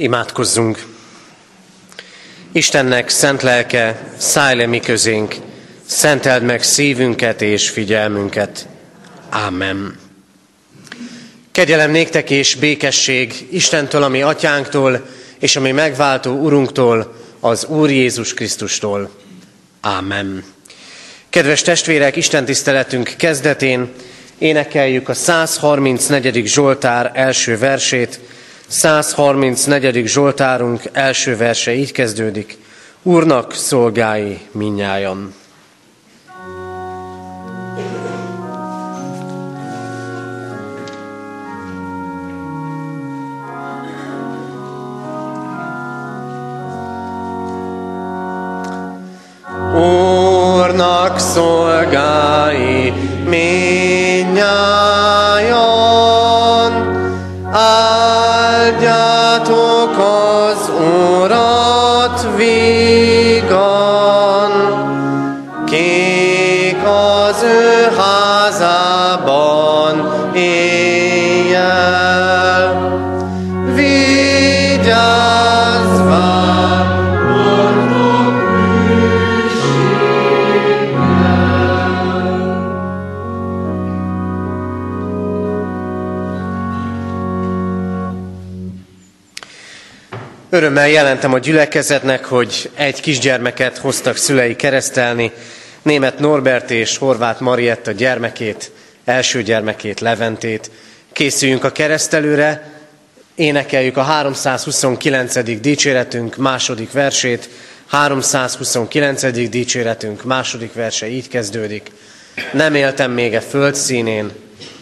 Imádkozzunk! Istennek szent lelke, szállj le mi közénk, szenteld meg szívünket és figyelmünket. Ámen. Kegyelem néktek és békesség Istentől, ami atyánktól, és ami megváltó Urunktól, az Úr Jézus Krisztustól. Ámen. Kedves testvérek, Isten tiszteletünk kezdetén énekeljük a 134. Zsoltár első versét, 134. Zsoltárunk első verse így kezdődik. Úrnak szolgái minnyájan. Úrnak szolgái Örömmel jelentem a gyülekezetnek, hogy egy kisgyermeket hoztak szülei keresztelni, német Norbert és Horváth Marietta gyermekét, első gyermekét, Leventét. Készüljünk a keresztelőre, énekeljük a 329. dicséretünk második versét. 329. dicséretünk második verse így kezdődik. Nem éltem még a föld színén,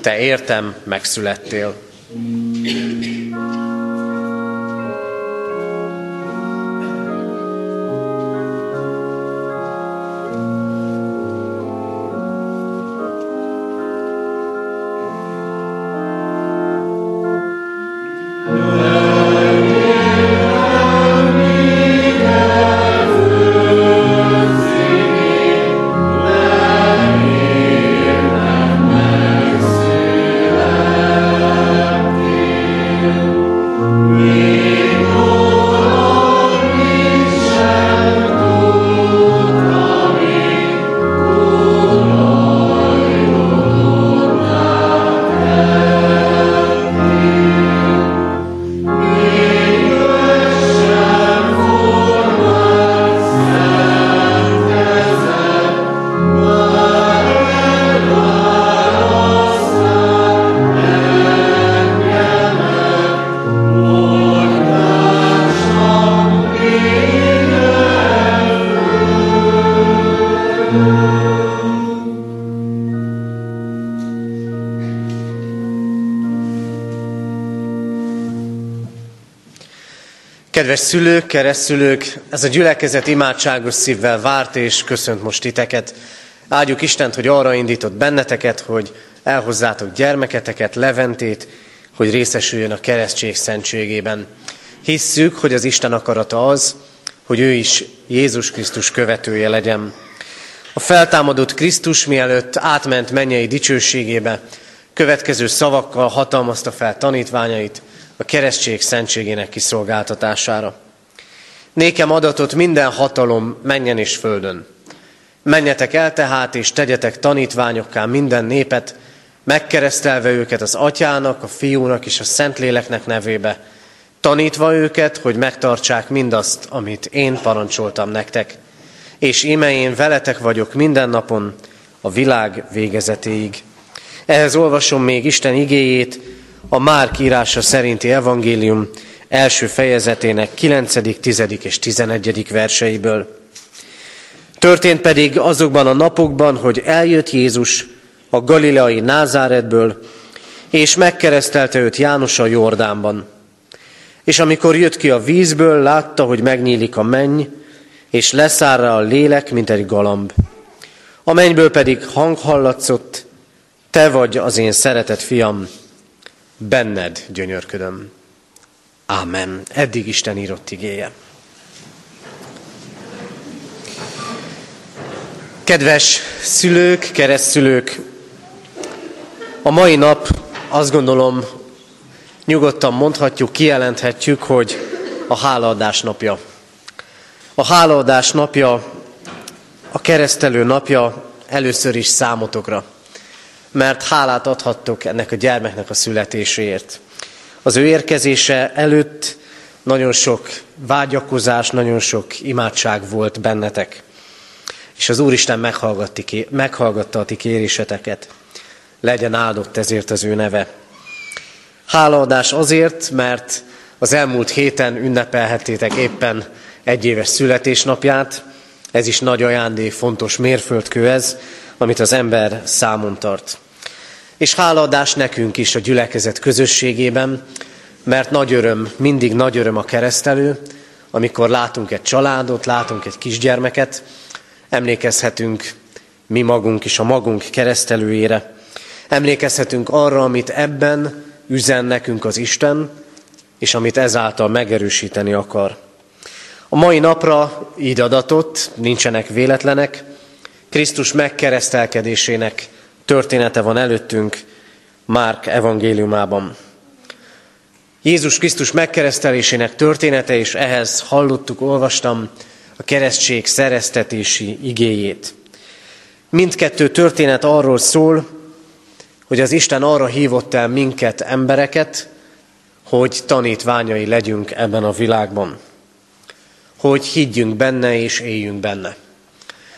te értem, megszülettél. Kedves szülők, keresztülők, ez a gyülekezet imádságos szívvel várt és köszönt most titeket. Áldjuk Istent, hogy arra indított benneteket, hogy elhozzátok gyermeketeket, Leventét, hogy részesüljön a keresztség szentségében. Hisszük, hogy az Isten akarata az, hogy ő is Jézus Krisztus követője legyen. A feltámadott Krisztus mielőtt átment mennyei dicsőségébe, következő szavakkal hatalmazta fel tanítványait, a keresztség szentségének kiszolgáltatására. Nékem adatot minden hatalom menjen és földön. Menjetek el tehát, és tegyetek tanítványokká minden népet, megkeresztelve őket az atyának, a fiúnak és a szentléleknek nevébe, tanítva őket, hogy megtartsák mindazt, amit én parancsoltam nektek. És íme én veletek vagyok minden napon, a világ végezetéig. Ehhez olvasom még Isten igéjét, a Márk írása szerinti evangélium első fejezetének 9., 10. és 11. verseiből. Történt pedig azokban a napokban, hogy eljött Jézus a galileai Názáretből, és megkeresztelte őt János a Jordánban. És amikor jött ki a vízből, látta, hogy megnyílik a menny, és leszáll rá a lélek, mint egy galamb. A mennyből pedig hang hallatszott, te vagy az én szeretett fiam, benned gyönyörködöm. Ámen. Eddig Isten írott igéje. Kedves szülők, keresztszülők, a mai nap azt gondolom nyugodtan mondhatjuk, kijelenthetjük, hogy a hálaadás napja. A hálaadás napja, a keresztelő napja először is számotokra, mert hálát adhattok ennek a gyermeknek a születéséért. Az ő érkezése előtt nagyon sok vágyakozás, nagyon sok imádság volt bennetek. És az Úristen meghallgatta a ti kéréseteket. Legyen áldott ezért az ő neve. Hálaadás azért, mert az elmúlt héten ünnepelhettétek éppen egy éves születésnapját. Ez is nagy ajándék, fontos mérföldkő ez, amit az ember számon tart. És hálaadás nekünk is a gyülekezet közösségében, mert nagy öröm, mindig nagy öröm a keresztelő, amikor látunk egy családot, látunk egy kisgyermeket, emlékezhetünk mi magunk is a magunk keresztelőjére, emlékezhetünk arra, amit ebben üzen nekünk az Isten, és amit ezáltal megerősíteni akar. A mai napra így adatot, nincsenek véletlenek, Krisztus megkeresztelkedésének története van előttünk Márk evangéliumában. Jézus Krisztus megkeresztelésének története, és ehhez hallottuk, olvastam a keresztség szereztetési igéjét. Mindkettő történet arról szól, hogy az Isten arra hívott el minket, embereket, hogy tanítványai legyünk ebben a világban. Hogy higgyünk benne és éljünk benne.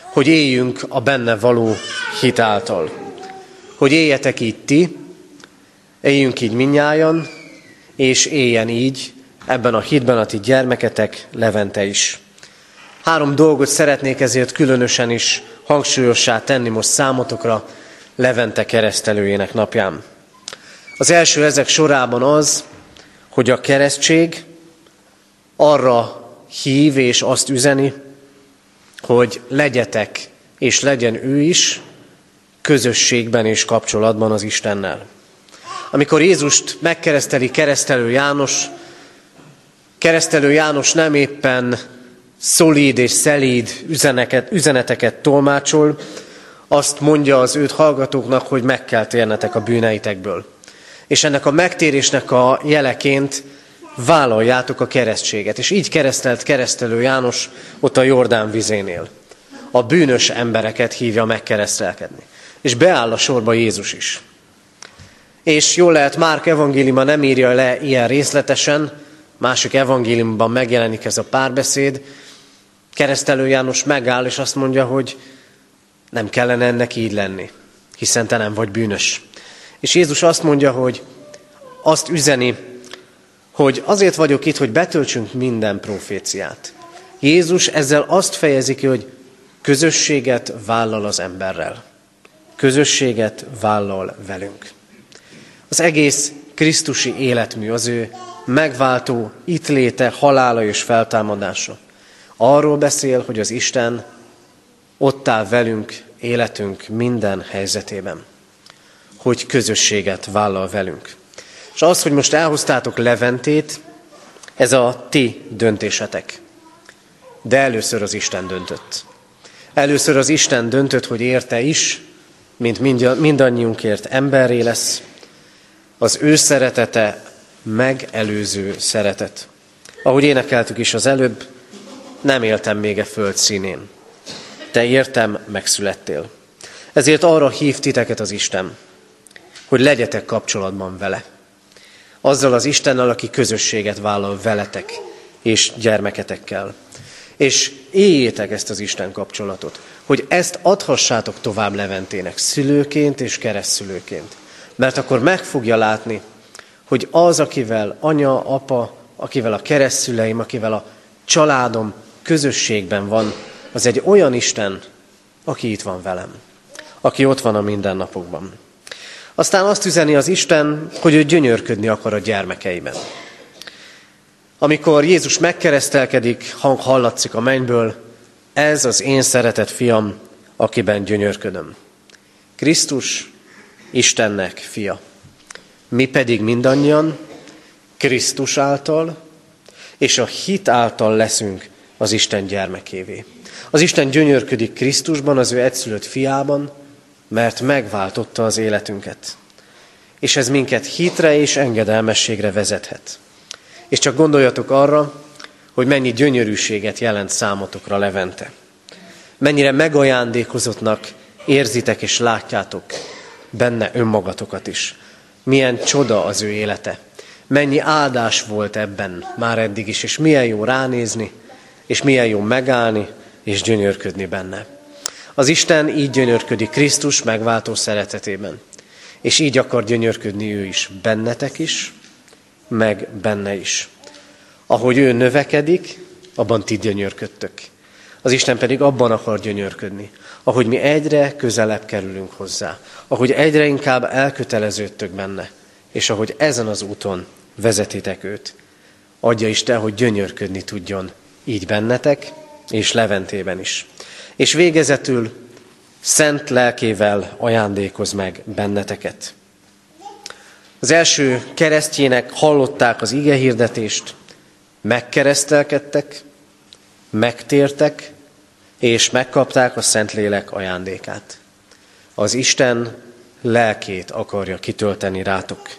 Hogy éljünk a benne való hit által. Hogy éljetek így ti, éljünk így minnyájan, és éljen így ebben a hitben a ti gyermeketek, Levente is. Három dolgot szeretnék ezért különösen is hangsúlyossá tenni most számotokra Levente keresztelőjének napján. Az első ezek sorában az, hogy a keresztség arra hív és azt üzeni, hogy legyetek, és legyen ő is közösségben és kapcsolatban az Istennel. Amikor Jézust megkereszteli keresztelő János, keresztelő János nem éppen szolíd és szelíd üzeneket, üzeneteket tolmácsol, azt mondja az őt hallgatóknak, hogy meg kell térnetek a bűneitekből. És ennek a megtérésnek a jeleként vállaljátok a keresztséget. És így keresztelt keresztelő János ott a Jordán vizénél. A bűnös embereket hívja megkeresztelkedni. És beáll a sorba Jézus is. És jól lehet, Márk evangéliuma nem írja le ilyen részletesen, másik evangéliumban megjelenik ez a párbeszéd. Keresztelő János megáll, és azt mondja, hogy nem kellene ennek így lenni, hiszen te nem vagy bűnös. És Jézus azt mondja, hogy azt üzeni, hogy azért vagyok itt, hogy betöltsünk minden proféciát. Jézus ezzel azt fejezi ki, hogy közösséget vállal az emberrel. Közösséget vállal velünk. Az egész Krisztusi életmű, az ő megváltó itt léte, halála és feltámadása. Arról beszél, hogy az Isten ott áll velünk életünk minden helyzetében, hogy közösséget vállal velünk. És az, hogy most elhoztátok Leventét, ez a ti döntésetek. De először az Isten döntött. Először az Isten döntött, hogy érte is, mint mindannyiunkért emberré lesz, az ő szeretete megelőző szeretet. Ahogy énekeltük is az előbb, nem éltem még a föld színén. Te értem, megszülettél. Ezért arra hív titeket az Isten, hogy legyetek kapcsolatban vele. Azzal az Istennel, aki közösséget vállal veletek és gyermeketekkel. És éljétek ezt az Isten kapcsolatot, hogy ezt adhassátok tovább Leventének, szülőként és keresztszülőként. Mert akkor meg fogja látni, hogy az, akivel anya, apa, akivel a keresztszüleim, akivel a családom közösségben van, az egy olyan Isten, aki itt van velem, aki ott van a mindennapokban. Aztán azt üzeni az Isten, hogy ő gyönyörködni akar a gyermekeiben. Amikor Jézus megkeresztelkedik, hang hallatszik a mennyből, ez az én szeretett fiam, akiben gyönyörködöm. Krisztus Istennek fia. Mi pedig mindannyian Krisztus által és a hit által leszünk az Isten gyermekévé. Az Isten gyönyörködik Krisztusban, az ő egyszülött fiában, mert megváltotta az életünket. És ez minket hitre és engedelmességre vezethet. És csak gondoljatok arra, hogy mennyi gyönyörűséget jelent számotokra Levente. Mennyire megajándékozottnak érzitek és látjátok benne önmagatokat is. Milyen csoda az ő élete. Mennyi áldás volt ebben már eddig is, és milyen jó ránézni, és milyen jó megállni, és gyönyörködni benne. Az Isten így gyönyörködik Krisztus megváltó szeretetében. És így akar gyönyörködni ő is, bennetek is, meg benne is. Ahogy ő növekedik, abban ti gyönyörködtök. Az Isten pedig abban akar gyönyörködni, ahogy mi egyre közelebb kerülünk hozzá, ahogy egyre inkább elköteleződtök benne, és ahogy ezen az úton vezetitek őt. Adja Isten, hogy gyönyörködni tudjon így bennetek, és Leventében is. És végezetül szent lelkével ajándékoz meg benneteket. Az első keresztjének hallották az ige hirdetést, megkeresztelkedtek, megtértek, és megkapták a Szentlélek ajándékát. Az Isten lelkét akarja kitölteni rátok.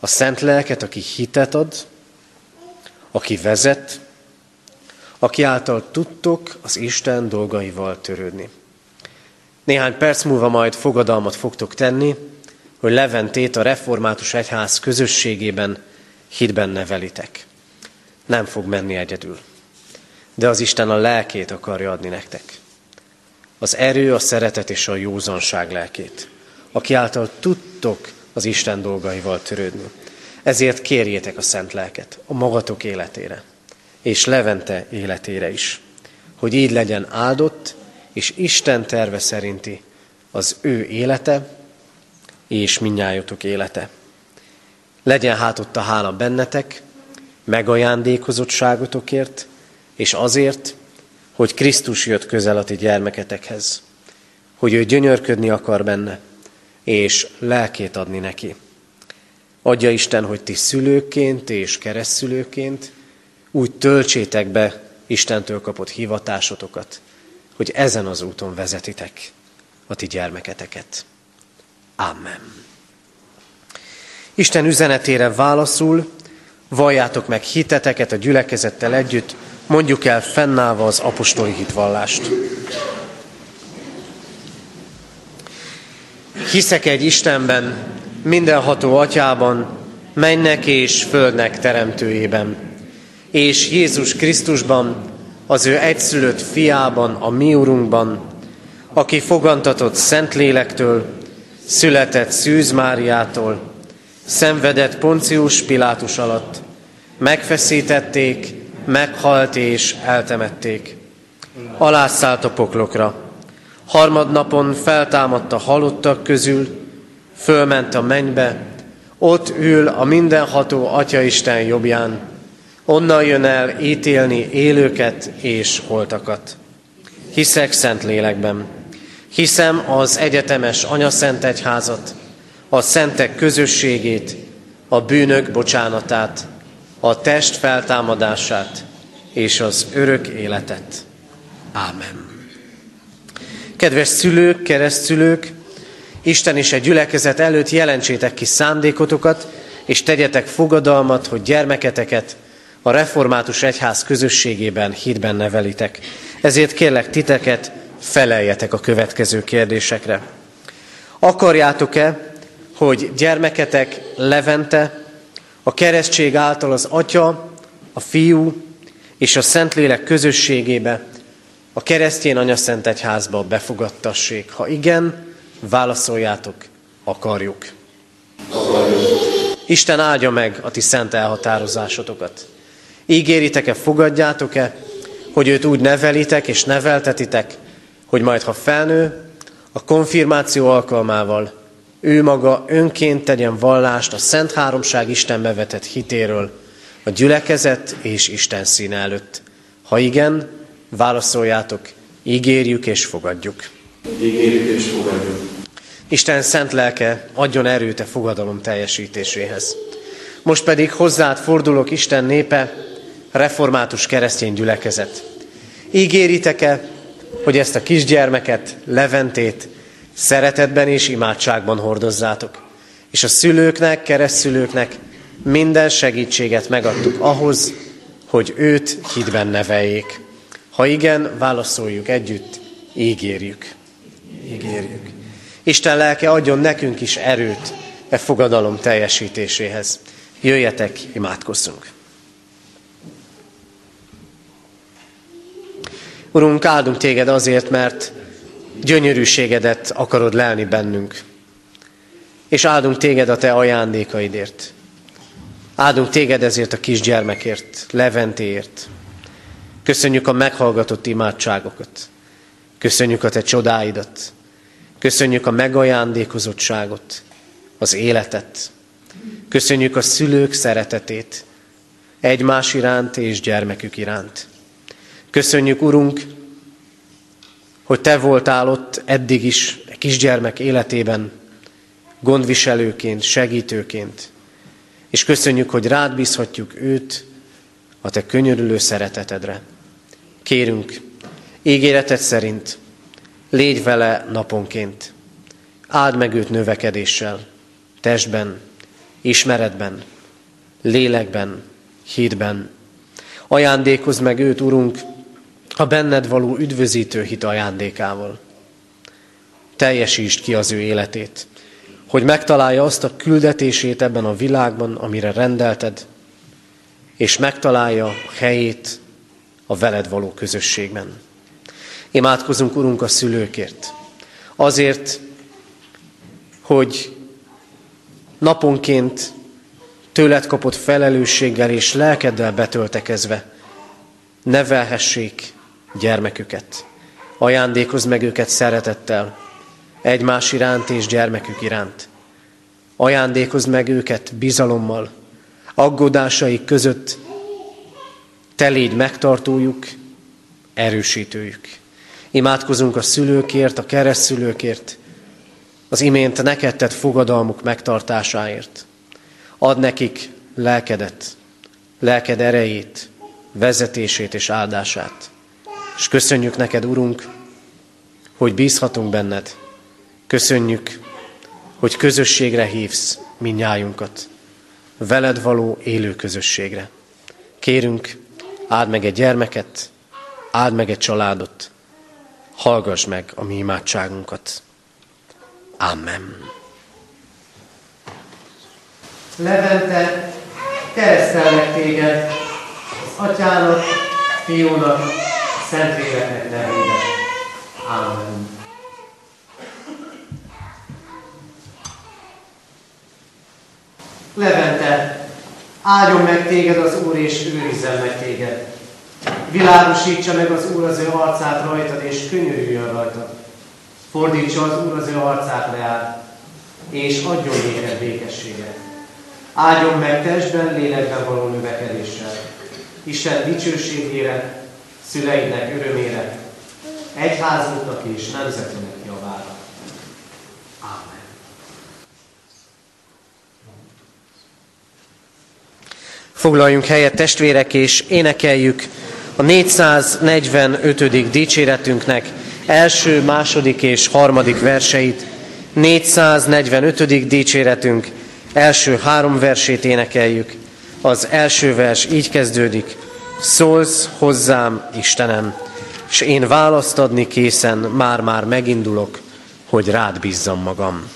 A Szent Lelket, aki hitet ad, aki vezet, aki által tudtok az Isten dolgaival törődni. Néhány perc múlva majd fogadalmat fogtok tenni, hogy Leventét a református egyház közösségében hitben nevelitek. Nem fog menni egyedül, de az Isten a lelkét akarja adni nektek. Az erő, a szeretet és a józanság lelkét, aki által tudtok az Isten dolgaival törődni. Ezért kérjétek a szent lelket a magatok életére, és Levente életére is, hogy így legyen áldott, és Isten terve szerinti az ő élete és minnyájotok élete. Legyen hát ott a hála bennetek, megajándékozottságotokért, és azért, hogy Krisztus jött közel a ti gyermeketekhez, hogy ő gyönyörködni akar benne, és lelkét adni neki. Adja Isten, hogy ti szülőként és keresztszülőként úgy töltsétek be Istentől kapott hivatásotokat, hogy ezen az úton vezetitek a ti gyermeketeket. Amen. Isten üzenetére válaszul, valljátok meg hiteteket a gyülekezettel együtt, mondjuk el fennállva az apostoli hitvallást. Hiszek egy Istenben, mindenható atyában, mennek és földnek teremtőjében, és Jézus Krisztusban, az ő egyszülött fiában, a mi urunkban, aki fogantatott Szentlélektől, született Szűz Máriától, szenvedett Poncius Pilátus alatt, megfeszítették, meghalt és eltemették. Alászállt a poklokra. Harmadnapon feltámadt a halottak közül, fölment a mennybe, ott ül a mindenható Atyaisten jobbján, onnan jön el ítélni élőket és holtakat. Hiszek szent lélekben, hiszem az egyetemes anyaszent egyházat, a szentek közösségét, a bűnök bocsánatát, a test feltámadását és az örök életet. Ámen. Kedves szülők, keresztszülők, Isten és egy gyülekezet előtt jelentsétek ki szándékotokat, és tegyetek fogadalmat, hogy gyermeketeket a református egyház közösségében hitben nevelitek. Ezért kérlek titeket, feleljetek a következő kérdésekre. Akarjátok-e, hogy gyermeketek Levente a keresztség által az Atya, a Fiú és a Szentlélek közösségébe, a keresztjén anyaszent egyházba befogadtassék. Ha igen, válaszoljátok, akarjuk. akarjuk. Isten áldja meg a ti szent elhatározásotokat. Ígéritek-e, fogadjátok-e, hogy őt úgy nevelitek és neveltetitek, hogy majd ha felnő, a konfirmáció alkalmával ő maga önként tegyen vallást a Szent Háromság Istenbe vetett hitéről, a gyülekezet és Isten színe előtt. Ha igen, válaszoljátok, ígérjük és fogadjuk. Ígérjük és fogadjuk. Isten szent lelke adjon erőt a fogadalom teljesítéséhez. Most pedig hozzád fordulok Isten népe, református keresztény gyülekezet. Ígéritek-e, hogy ezt a kisgyermeket, Leventét szeretetben és imádságban hordozzátok. És a szülőknek, keresztszülőknek minden segítséget megadtuk ahhoz, hogy őt hitben neveljék. Ha igen, válaszoljuk együtt, ígérjük. Ígérjük. Isten lelke adjon nekünk is erőt e fogadalom teljesítéséhez. Jöjjetek, imádkozzunk! Urunk, áldunk téged azért, mert gyönyörűségedet akarod lelni bennünk. És áldunk téged a te ajándékaidért. Áldunk téged ezért a kisgyermekért, Leventéért. Köszönjük a meghallgatott imádságokat. Köszönjük a te csodáidat. Köszönjük a megajándékozottságot, az életet. Köszönjük a szülők szeretetét, egymás iránt és gyermekük iránt. Köszönjük, Urunk, hogy Te voltál ott eddig is a kisgyermek életében, gondviselőként, segítőként, és köszönjük, hogy rád bízhatjuk őt a Te könyörülő szeretetedre. Kérünk, ígéreted szerint légy vele naponként, áld meg őt növekedéssel, testben, ismeretben, lélekben, hitben. Ajándékozz meg őt, Urunk, a benned való üdvözítő hit ajándékával. Teljesítsd ki az ő életét, hogy megtalálja azt a küldetését ebben a világban, amire rendelted, és megtalálja a helyét a veled való közösségben. Imádkozunk, Urunk, a szülőkért. Azért, hogy naponként tőled kapott felelősséggel és lelkeddel betöltekezve nevelhessék gyermeküket. Ajándékozz meg őket szeretettel, egymás iránt és gyermekük iránt. Ajándékozz meg őket bizalommal, aggodásaik között te légy megtartójuk, erősítőjük. Imádkozunk a szülőkért, a keresztszülőkért, az imént neked tett fogadalmuk megtartásáért. Ad nekik lelkedet, lelked erejét, vezetését és áldását. És köszönjük neked, Urunk, hogy bízhatunk benned. Köszönjük, hogy közösségre hívsz minnyájunkat. Veled való élő közösségre. Kérünk, áld meg egy gyermeket, áld meg egy családot, hallgass meg a mi imádságunkat. Amen. Levente, keresztelnek téged az atyának, fiúnak, Szentléleknek nevében. Amen. Levente, áldjon meg téged az Úr, és őrizzen meg téged. Világosítsa meg az Úr az ő arcát rajtad, és könyörüljön rajtad. Fordítsa az Úr az ő arcát reád, és adjon néked békességet. Áldjon meg testben, lélekben való növekedéssel. Isten dicsőségére, szüleidnek örömére, egyházunknak és nemzetünknek javára. Amen. Foglaljunk helyet testvérek, és énekeljük a 445. dicséretünknek első, második és harmadik verseit. 445. dicséretünk első három versét énekeljük. Az első vers így kezdődik. Szólsz hozzám, Istenem, és én választ adni készen már-már megindulok, hogy rád bízzam magam.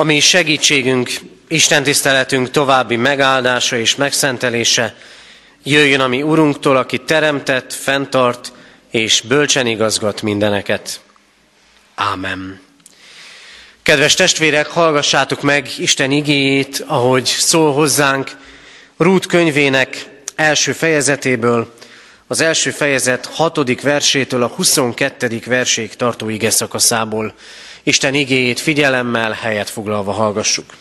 Ami segítségünk, Isten tiszteletünk további megáldása és megszentelése jöjjön a mi Urunktól, aki teremtett, fenntart és bölcsen igazgat mindeneket. Ámen. Kedves testvérek, hallgassátok meg Isten igéjét, ahogy szól hozzánk Rút könyvének első fejezetéből, az első fejezet hatodik versétől a 22. verséig tartó ige szakaszából. Isten igéjét figyelemmel, helyet foglalva hallgassuk.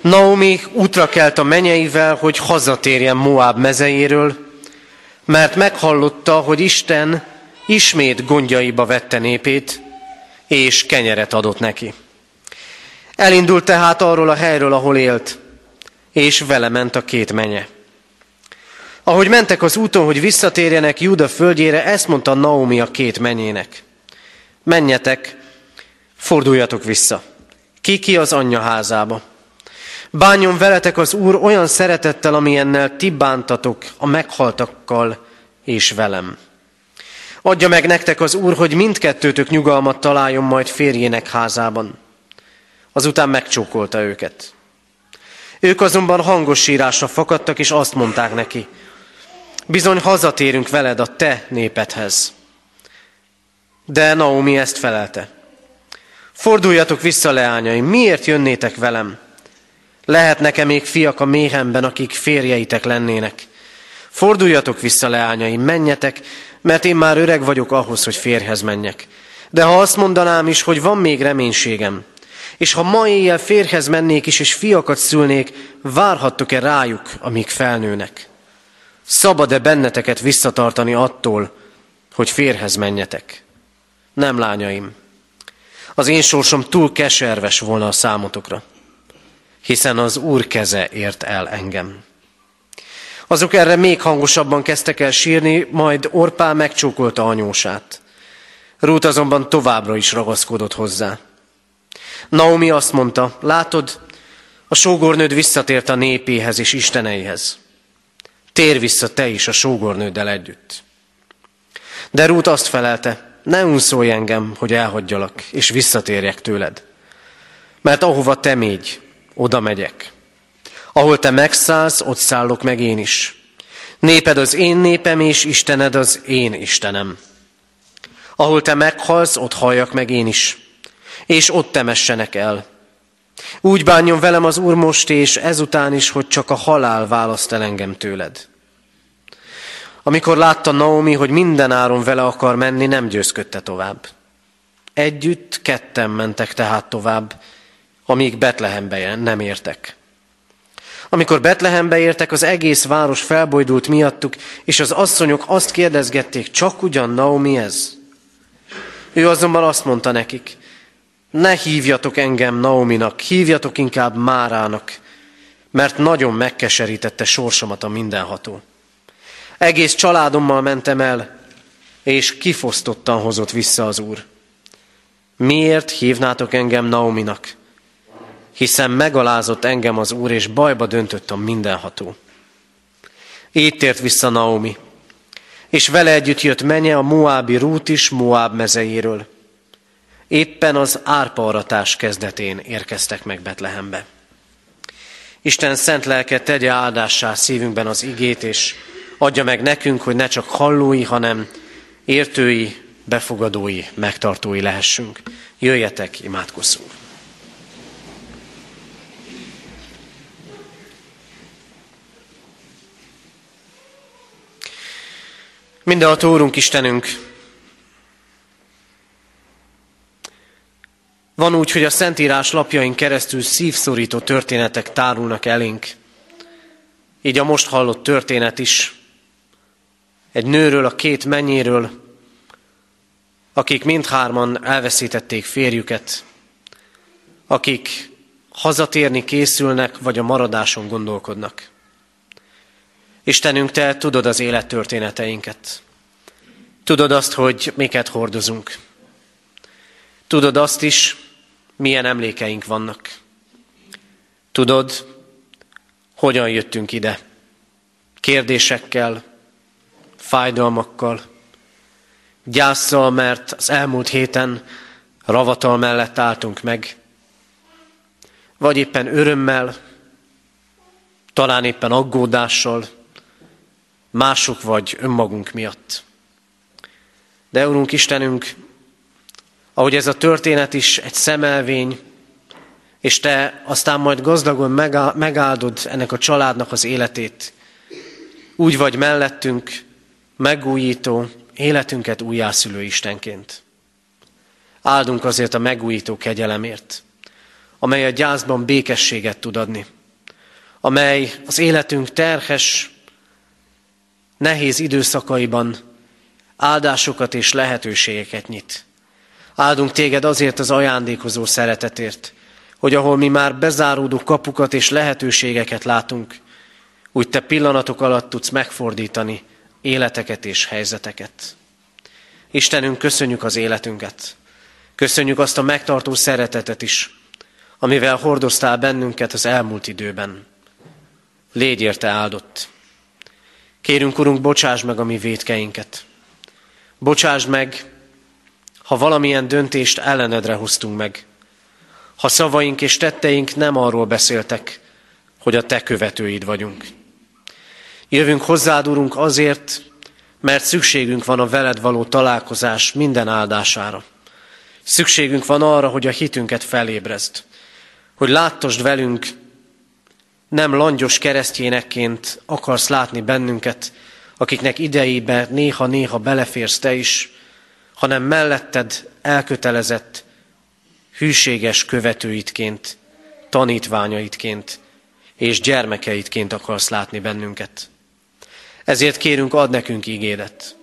Naomi útra kelt a menyeivel, hogy hazatérjen Moab mezejéről, mert meghallotta, hogy Isten ismét gondjaiba vette népét, és kenyeret adott neki. Elindult tehát arról a helyről, ahol élt, és vele ment a két menye. Ahogy mentek az úton, hogy visszatérjenek Júda földjére, ezt mondta Naomi a két menyének. Menjetek, forduljatok vissza. Ki ki az anyja házába. Bánjon veletek az Úr olyan szeretettel, amilyennel ti bántatok a meghaltakkal és velem. Adja meg nektek az Úr, hogy mindkettőtök nyugalmat találjon majd férjének házában. Azután megcsókolta őket. Ők azonban hangos sírásra fakadtak, és azt mondták neki, bizony hazatérünk veled a te népedhez. De Naomi ezt felelte. Forduljatok vissza, leányaim, miért jönnétek velem? Lehet nekem még fiak a méhemben, akik férjeitek lennének. Forduljatok vissza, leányaim, menjetek, mert én már öreg vagyok ahhoz, hogy férhez menjek. De ha azt mondanám is, hogy van még reménységem, és ha ma éjjel férhez mennék is, és fiakat szülnék, várhattok-e rájuk, amíg felnőnek? Szabad-e benneteket visszatartani attól, hogy férhez menjetek? Nem, lányaim. Az én sorsom túl keserves volna a számotokra, hiszen az Úr keze ért el engem. Azok erre még hangosabban kezdtek el sírni, majd Orpá megcsókolta anyósát. Rút azonban továbbra is ragaszkodott hozzá. Naomi azt mondta, látod, a sógornőd visszatért a népéhez és isteneihez. Tér vissza te is a sógornőddel együtt. De Rút azt felelte, ne unszolj engem, hogy elhagyjalak, és visszatérjek tőled. Mert ahova te mégy, oda megyek. Ahol te megszállsz, ott szállok meg én is. Néped az én népem, és Istened az én Istenem. Ahol te meghalsz, ott halljak meg én is és ott temessenek el. Úgy bánjon velem az Úr most és ezután is, hogy csak a halál választ el engem tőled. Amikor látta Naomi, hogy minden áron vele akar menni, nem győzködte tovább. Együtt ketten mentek tehát tovább, amíg Betlehembe nem értek. Amikor Betlehembe értek, az egész város felbojdult miattuk, és az asszonyok azt kérdezgették, csak ugyan Naomi ez? Ő azonban azt mondta nekik, ne hívjatok engem Naominak, hívjatok inkább Márának, mert nagyon megkeserítette sorsomat a mindenható. Egész családommal mentem el, és kifosztottan hozott vissza az Úr. Miért hívnátok engem Naominak? Hiszen megalázott engem az Úr, és bajba döntött a mindenható. Így tért vissza Naomi, és vele együtt jött menye a Moábi Rút is Moáb mezeiről. Éppen az árparatás kezdetén érkeztek meg Betlehembe. Isten szent lelke tegye áldássá szívünkben az igét, és adja meg nekünk, hogy ne csak hallói, hanem értői, befogadói, megtartói lehessünk. Jöjjetek, imádkozzunk! A Tórunk Istenünk, Van úgy, hogy a Szentírás lapjain keresztül szívszorító történetek tárulnak elénk. Így a most hallott történet is. Egy nőről, a két mennyéről, akik mindhárman elveszítették férjüket, akik hazatérni készülnek, vagy a maradáson gondolkodnak. Istenünk, Te tudod az élettörténeteinket. Tudod azt, hogy miket hordozunk. Tudod azt is, milyen emlékeink vannak. Tudod, hogyan jöttünk ide. Kérdésekkel, fájdalmakkal, Gyászsal, mert az elmúlt héten ravatal mellett álltunk meg, vagy éppen örömmel, talán éppen aggódással, mások vagy önmagunk miatt. De Urunk Istenünk, ahogy ez a történet is egy szemelvény, és Te aztán majd gazdagon megáldod ennek a családnak az életét, úgy vagy mellettünk, megújító, életünket újjászülő Istenként. Áldunk azért a megújító kegyelemért, amely a gyászban békességet tud adni, amely az életünk terhes, nehéz időszakaiban áldásokat és lehetőségeket nyit. Áldunk téged azért az ajándékozó szeretetért, hogy ahol mi már bezáródó kapukat és lehetőségeket látunk, úgy te pillanatok alatt tudsz megfordítani életeket és helyzeteket. Istenünk, köszönjük az életünket. Köszönjük azt a megtartó szeretetet is, amivel hordoztál bennünket az elmúlt időben. Légy érte áldott. Kérünk, Urunk, bocsáss meg a mi védkeinket. Bocsáss meg, ha valamilyen döntést ellenedre hoztunk meg. Ha szavaink és tetteink nem arról beszéltek, hogy a te követőid vagyunk. Jövünk hozzád, Urunk, azért, mert szükségünk van a veled való találkozás minden áldására. Szükségünk van arra, hogy a hitünket felébrezd, hogy láttosd velünk, nem langyos keresztjénekként akarsz látni bennünket, akiknek idejébe néha-néha beleférsz te is, hanem melletted elkötelezett, hűséges követőitként, tanítványaitként és gyermekeitként akarsz látni bennünket. Ezért kérünk, ad nekünk ígéret.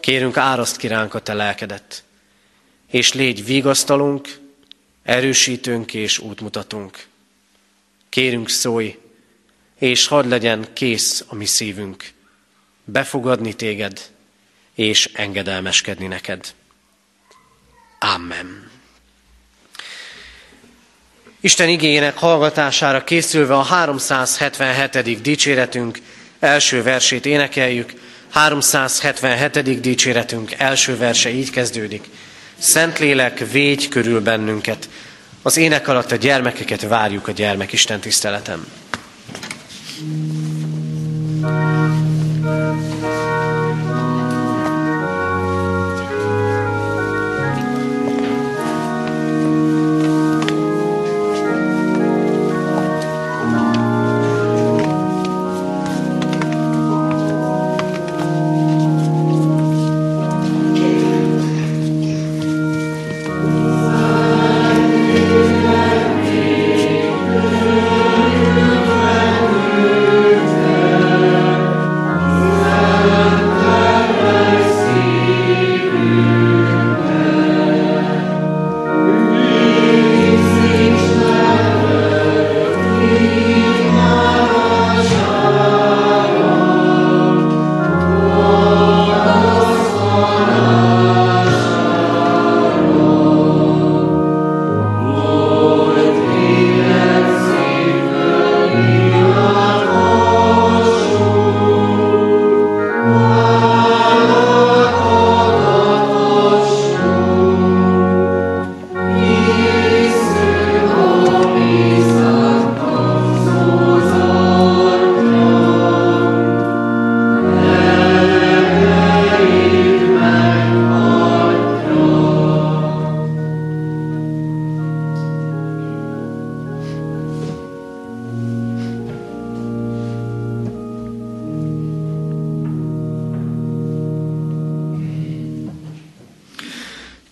Kérünk, áraszt ki ránk a te lelkedet. És légy vigasztalunk, erősítünk és útmutatunk. Kérünk, szólj, és hadd legyen kész a mi szívünk, befogadni téged, és engedelmeskedni neked. Amen. Isten igényének hallgatására készülve a 377. dicséretünk első versét énekeljük. 377. dicséretünk első verse így kezdődik. Szentlélek, végy körül bennünket. Az ének alatt a gyermekeket várjuk a gyermekisten tiszteletem.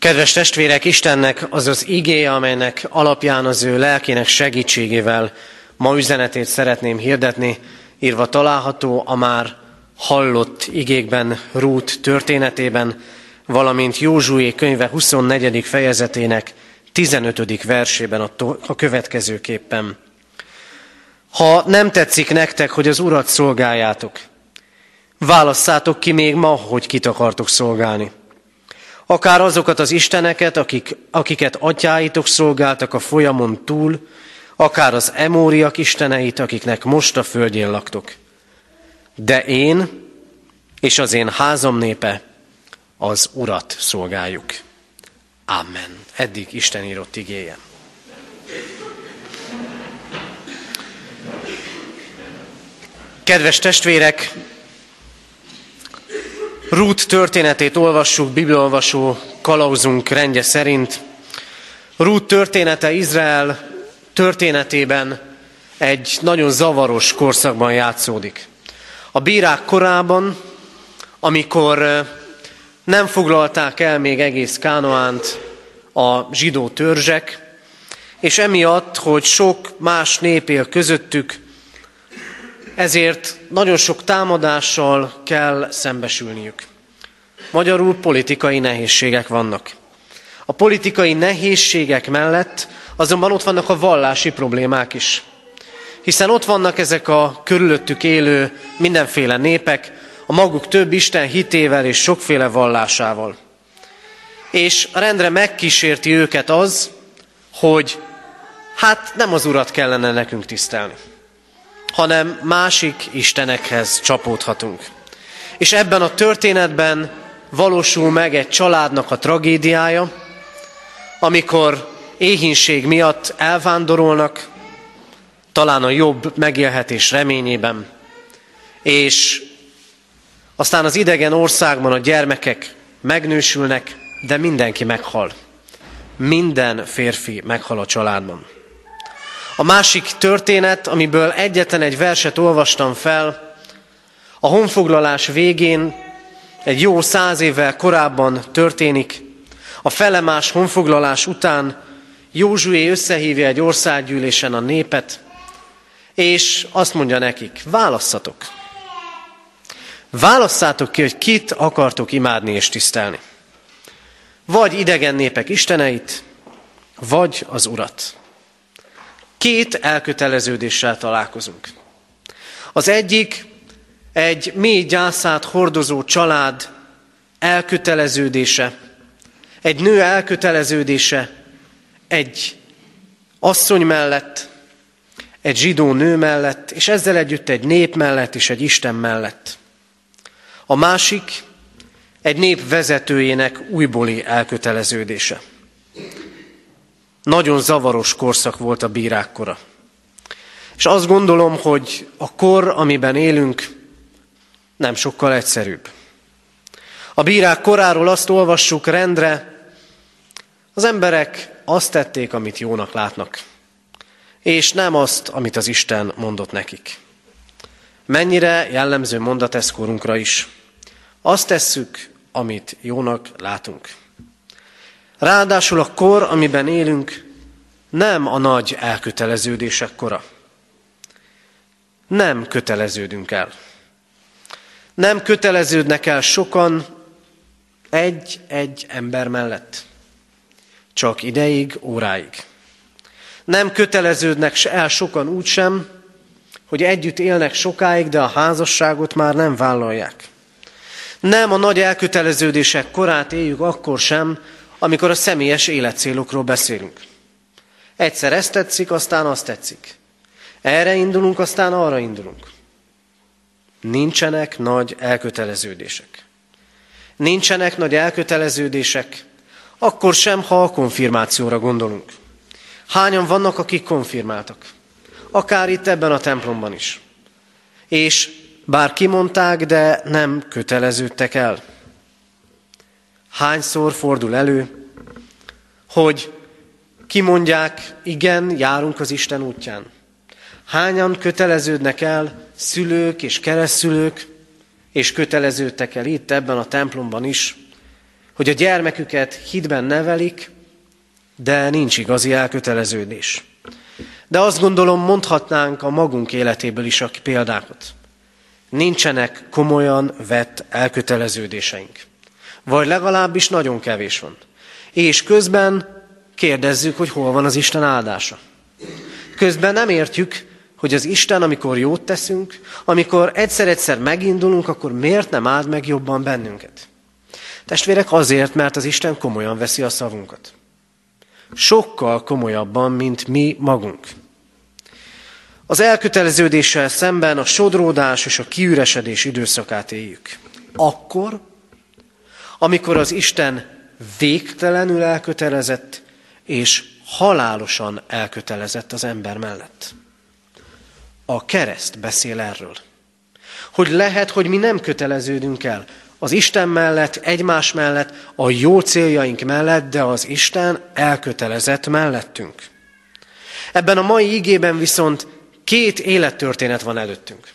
Kedves testvérek, Istennek az az igéje, amelynek alapján az ő lelkének segítségével ma üzenetét szeretném hirdetni, írva található a már hallott igékben, Rút történetében, valamint Józsué könyve 24. fejezetének 15. versében a, következőképpen. Ha nem tetszik nektek, hogy az Urat szolgáljátok, válasszátok ki még ma, hogy kit akartok szolgálni akár azokat az isteneket, akik, akiket atyáitok szolgáltak a folyamon túl, akár az emóriak isteneit, akiknek most a földjén laktok. De én és az én házam népe az Urat szolgáljuk. Amen. Eddig Isten írott igéje. Kedves testvérek, Rút történetét olvassuk bibliolvasó kalauzunk rendje szerint. Rút története Izrael történetében egy nagyon zavaros korszakban játszódik. A bírák korában, amikor nem foglalták el még egész Kánoánt a zsidó törzsek, és emiatt, hogy sok más nép él közöttük, ezért nagyon sok támadással kell szembesülniük. Magyarul politikai nehézségek vannak. A politikai nehézségek mellett azonban ott vannak a vallási problémák is. Hiszen ott vannak ezek a körülöttük élő mindenféle népek, a maguk több Isten hitével és sokféle vallásával. És rendre megkísérti őket az, hogy hát nem az Urat kellene nekünk tisztelni hanem másik istenekhez csapódhatunk. És ebben a történetben valósul meg egy családnak a tragédiája, amikor éhínség miatt elvándorolnak, talán a jobb megélhetés reményében, és aztán az idegen országban a gyermekek megnősülnek, de mindenki meghal. Minden férfi meghal a családban. A másik történet, amiből egyetlen egy verset olvastam fel, a honfoglalás végén egy jó száz évvel korábban történik. A felemás honfoglalás után Józsué összehívja egy országgyűlésen a népet, és azt mondja nekik, válasszatok. Válasszátok ki, hogy kit akartok imádni és tisztelni. Vagy idegen népek isteneit, vagy az Urat két elköteleződéssel találkozunk. Az egyik egy mély gyászát hordozó család elköteleződése, egy nő elköteleződése egy asszony mellett, egy zsidó nő mellett, és ezzel együtt egy nép mellett és egy Isten mellett. A másik egy nép vezetőjének újbóli elköteleződése. Nagyon zavaros korszak volt a bírák kora. És azt gondolom, hogy a kor, amiben élünk, nem sokkal egyszerűbb. A bírák koráról azt olvassuk rendre, az emberek azt tették, amit jónak látnak, és nem azt, amit az Isten mondott nekik. Mennyire jellemző mondat ez korunkra is. Azt tesszük, amit jónak látunk. Ráadásul a kor, amiben élünk, nem a nagy elköteleződések kora. Nem köteleződünk el. Nem köteleződnek el sokan egy-egy ember mellett. Csak ideig, óráig. Nem köteleződnek el sokan úgy sem, hogy együtt élnek sokáig, de a házasságot már nem vállalják. Nem a nagy elköteleződések korát éljük akkor sem, amikor a személyes életcélokról beszélünk. Egyszer ezt tetszik, aztán azt tetszik. Erre indulunk, aztán arra indulunk. Nincsenek nagy elköteleződések. Nincsenek nagy elköteleződések, akkor sem, ha a konfirmációra gondolunk. Hányan vannak, akik konfirmáltak? Akár itt ebben a templomban is. És bár kimondták, de nem köteleződtek el hányszor fordul elő, hogy kimondják, igen, járunk az Isten útján. Hányan köteleződnek el szülők és keresztülők, és köteleződtek el itt ebben a templomban is, hogy a gyermeküket hitben nevelik, de nincs igazi elköteleződés. De azt gondolom, mondhatnánk a magunk életéből is a példákat. Nincsenek komolyan vett elköteleződéseink vagy legalábbis nagyon kevés van. És közben kérdezzük, hogy hol van az Isten áldása. Közben nem értjük, hogy az Isten, amikor jót teszünk, amikor egyszer-egyszer megindulunk, akkor miért nem áld meg jobban bennünket? Testvérek, azért, mert az Isten komolyan veszi a szavunkat. Sokkal komolyabban, mint mi magunk. Az elköteleződéssel szemben a sodródás és a kiüresedés időszakát éljük. Akkor, amikor az Isten végtelenül elkötelezett és halálosan elkötelezett az ember mellett. A kereszt beszél erről. Hogy lehet, hogy mi nem köteleződünk el az Isten mellett, egymás mellett, a jó céljaink mellett, de az Isten elkötelezett mellettünk. Ebben a mai igében viszont két élettörténet van előttünk.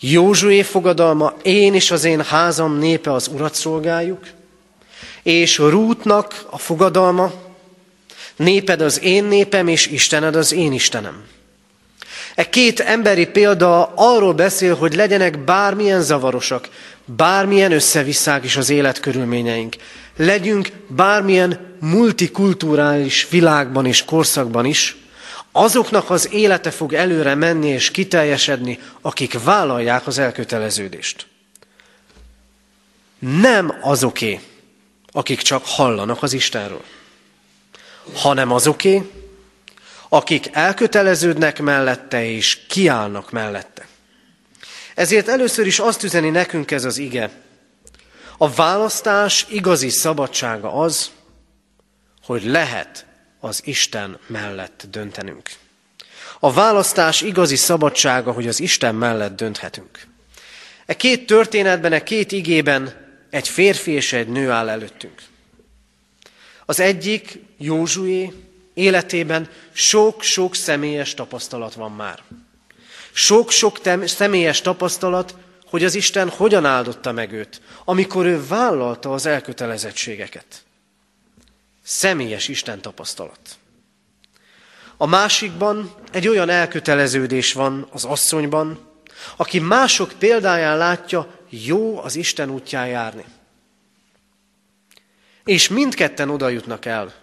Józsué fogadalma, én és az én házam népe az urat szolgáljuk, és Rútnak a fogadalma, néped az én népem, és Istened az én Istenem. E két emberi példa arról beszél, hogy legyenek bármilyen zavarosak, bármilyen összevisszák is az életkörülményeink. Legyünk bármilyen multikulturális világban és korszakban is, azoknak az élete fog előre menni és kiteljesedni, akik vállalják az elköteleződést. Nem azoké, akik csak hallanak az Istenről, hanem azoké, akik elköteleződnek mellette és kiállnak mellette. Ezért először is azt üzeni nekünk ez az ige. A választás igazi szabadsága az, hogy lehet az Isten mellett döntenünk. A választás igazi szabadsága, hogy az Isten mellett dönthetünk. E két történetben, e két igében egy férfi és egy nő áll előttünk. Az egyik, Józsué, életében sok-sok személyes tapasztalat van már. Sok-sok személyes tapasztalat, hogy az Isten hogyan áldotta meg őt, amikor ő vállalta az elkötelezettségeket. Személyes Isten tapasztalat. A másikban egy olyan elköteleződés van az asszonyban, aki mások példáján látja, jó az Isten útján járni. És mindketten oda jutnak el.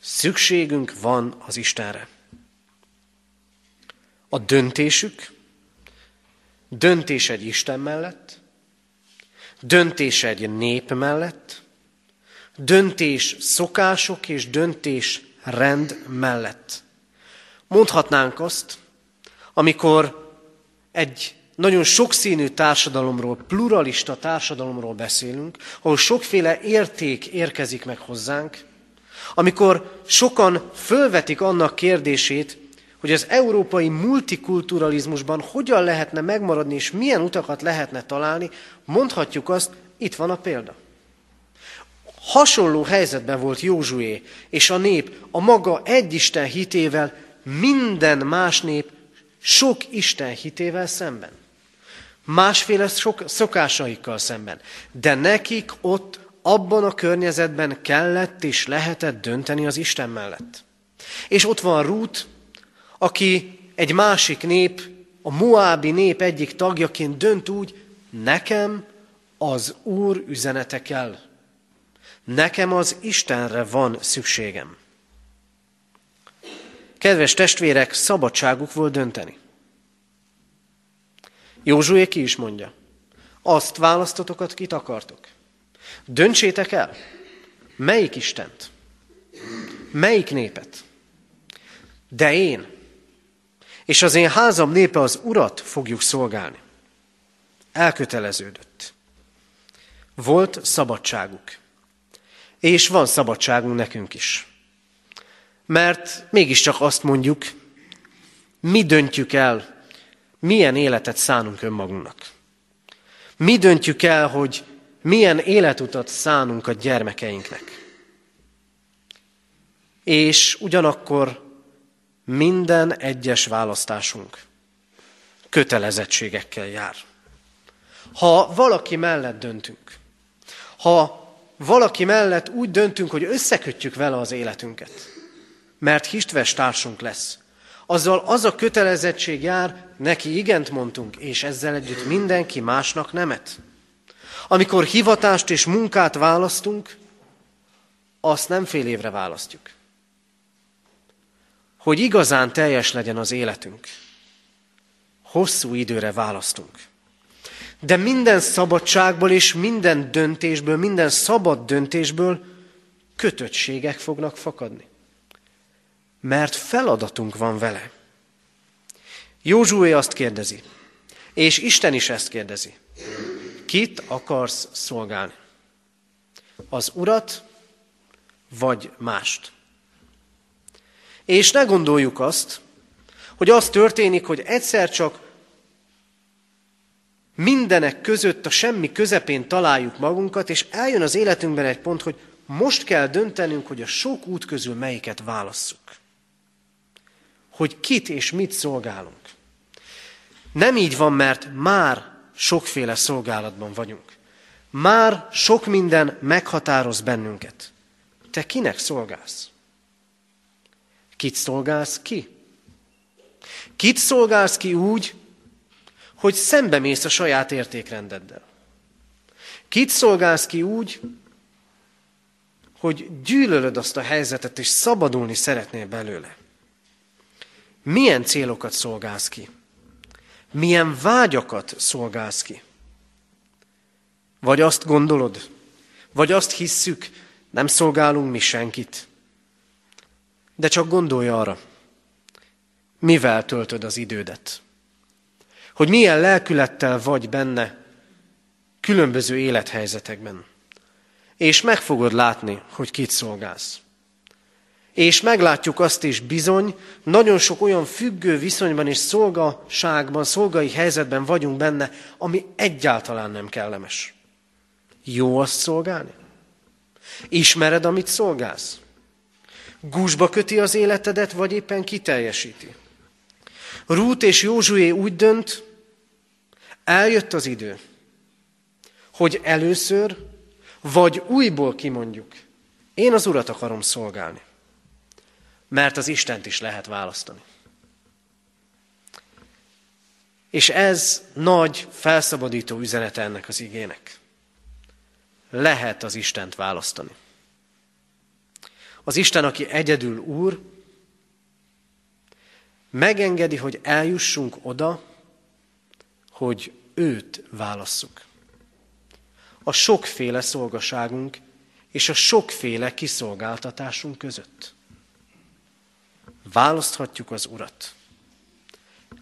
Szükségünk van az Istenre. A döntésük, döntés egy Isten mellett, döntés egy nép mellett, döntés szokások és döntés rend mellett. Mondhatnánk azt, amikor egy nagyon sokszínű társadalomról, pluralista társadalomról beszélünk, ahol sokféle érték érkezik meg hozzánk, amikor sokan fölvetik annak kérdését, hogy az európai multikulturalizmusban hogyan lehetne megmaradni, és milyen utakat lehetne találni, mondhatjuk azt, itt van a példa. Hasonló helyzetben volt Józsué és a nép a maga egy Isten hitével minden más nép sok Isten hitével szemben másféle sok, szokásaikkal szemben. De nekik ott, abban a környezetben kellett és lehetett dönteni az Isten mellett. És ott van Rút, aki egy másik nép, a Moábi nép egyik tagjaként dönt úgy, nekem az Úr üzenete kell. Nekem az Istenre van szükségem. Kedves testvérek, szabadságuk volt dönteni. Józsué ki is mondja. Azt választotok, kit akartok. Döntsétek el, melyik Istent, melyik népet. De én, és az én házam népe az Urat fogjuk szolgálni. Elköteleződött. Volt szabadságuk. És van szabadságunk nekünk is. Mert mégiscsak azt mondjuk, mi döntjük el, milyen életet szánunk önmagunknak. Mi döntjük el, hogy milyen életutat szánunk a gyermekeinknek. És ugyanakkor minden egyes választásunk kötelezettségekkel jár. Ha valaki mellett döntünk, ha valaki mellett úgy döntünk, hogy összekötjük vele az életünket, mert histves társunk lesz, azzal az a kötelezettség jár, neki igent mondtunk, és ezzel együtt mindenki másnak nemet. Amikor hivatást és munkát választunk, azt nem fél évre választjuk. Hogy igazán teljes legyen az életünk, hosszú időre választunk. De minden szabadságból és minden döntésből, minden szabad döntésből kötöttségek fognak fakadni mert feladatunk van vele. Józsué azt kérdezi, és Isten is ezt kérdezi. kit akarsz szolgálni. Az urat, vagy mást. És ne gondoljuk azt, hogy az történik, hogy egyszer csak mindenek között a semmi közepén találjuk magunkat, és eljön az életünkben egy pont, hogy most kell döntenünk, hogy a sok út közül melyiket válasszuk. Hogy kit és mit szolgálunk. Nem így van, mert már sokféle szolgálatban vagyunk. Már sok minden meghatároz bennünket. Te kinek szolgálsz? Kit szolgálsz ki? Kit szolgálsz ki úgy, hogy szembemész a saját értékrendeddel? Kit szolgálsz ki úgy, hogy gyűlölöd azt a helyzetet, és szabadulni szeretnél belőle? Milyen célokat szolgálsz ki? Milyen vágyakat szolgálsz ki? Vagy azt gondolod, vagy azt hisszük, nem szolgálunk mi senkit. De csak gondolj arra, mivel töltöd az idődet. Hogy milyen lelkülettel vagy benne különböző élethelyzetekben. És meg fogod látni, hogy kit szolgálsz. És meglátjuk azt is bizony, nagyon sok olyan függő viszonyban és szolgaságban, szolgai helyzetben vagyunk benne, ami egyáltalán nem kellemes. Jó azt szolgálni? Ismered, amit szolgálsz? Gúzsba köti az életedet, vagy éppen kiteljesíti? Rút és Józsué úgy dönt, eljött az idő, hogy először, vagy újból kimondjuk, én az Urat akarom szolgálni. Mert az Istent is lehet választani. És ez nagy, felszabadító üzenete ennek az igének lehet az Istent választani. Az Isten, aki egyedül Úr, megengedi, hogy eljussunk oda, hogy őt válasszuk. A sokféle szolgaságunk és a sokféle kiszolgáltatásunk között. Választhatjuk az Urat.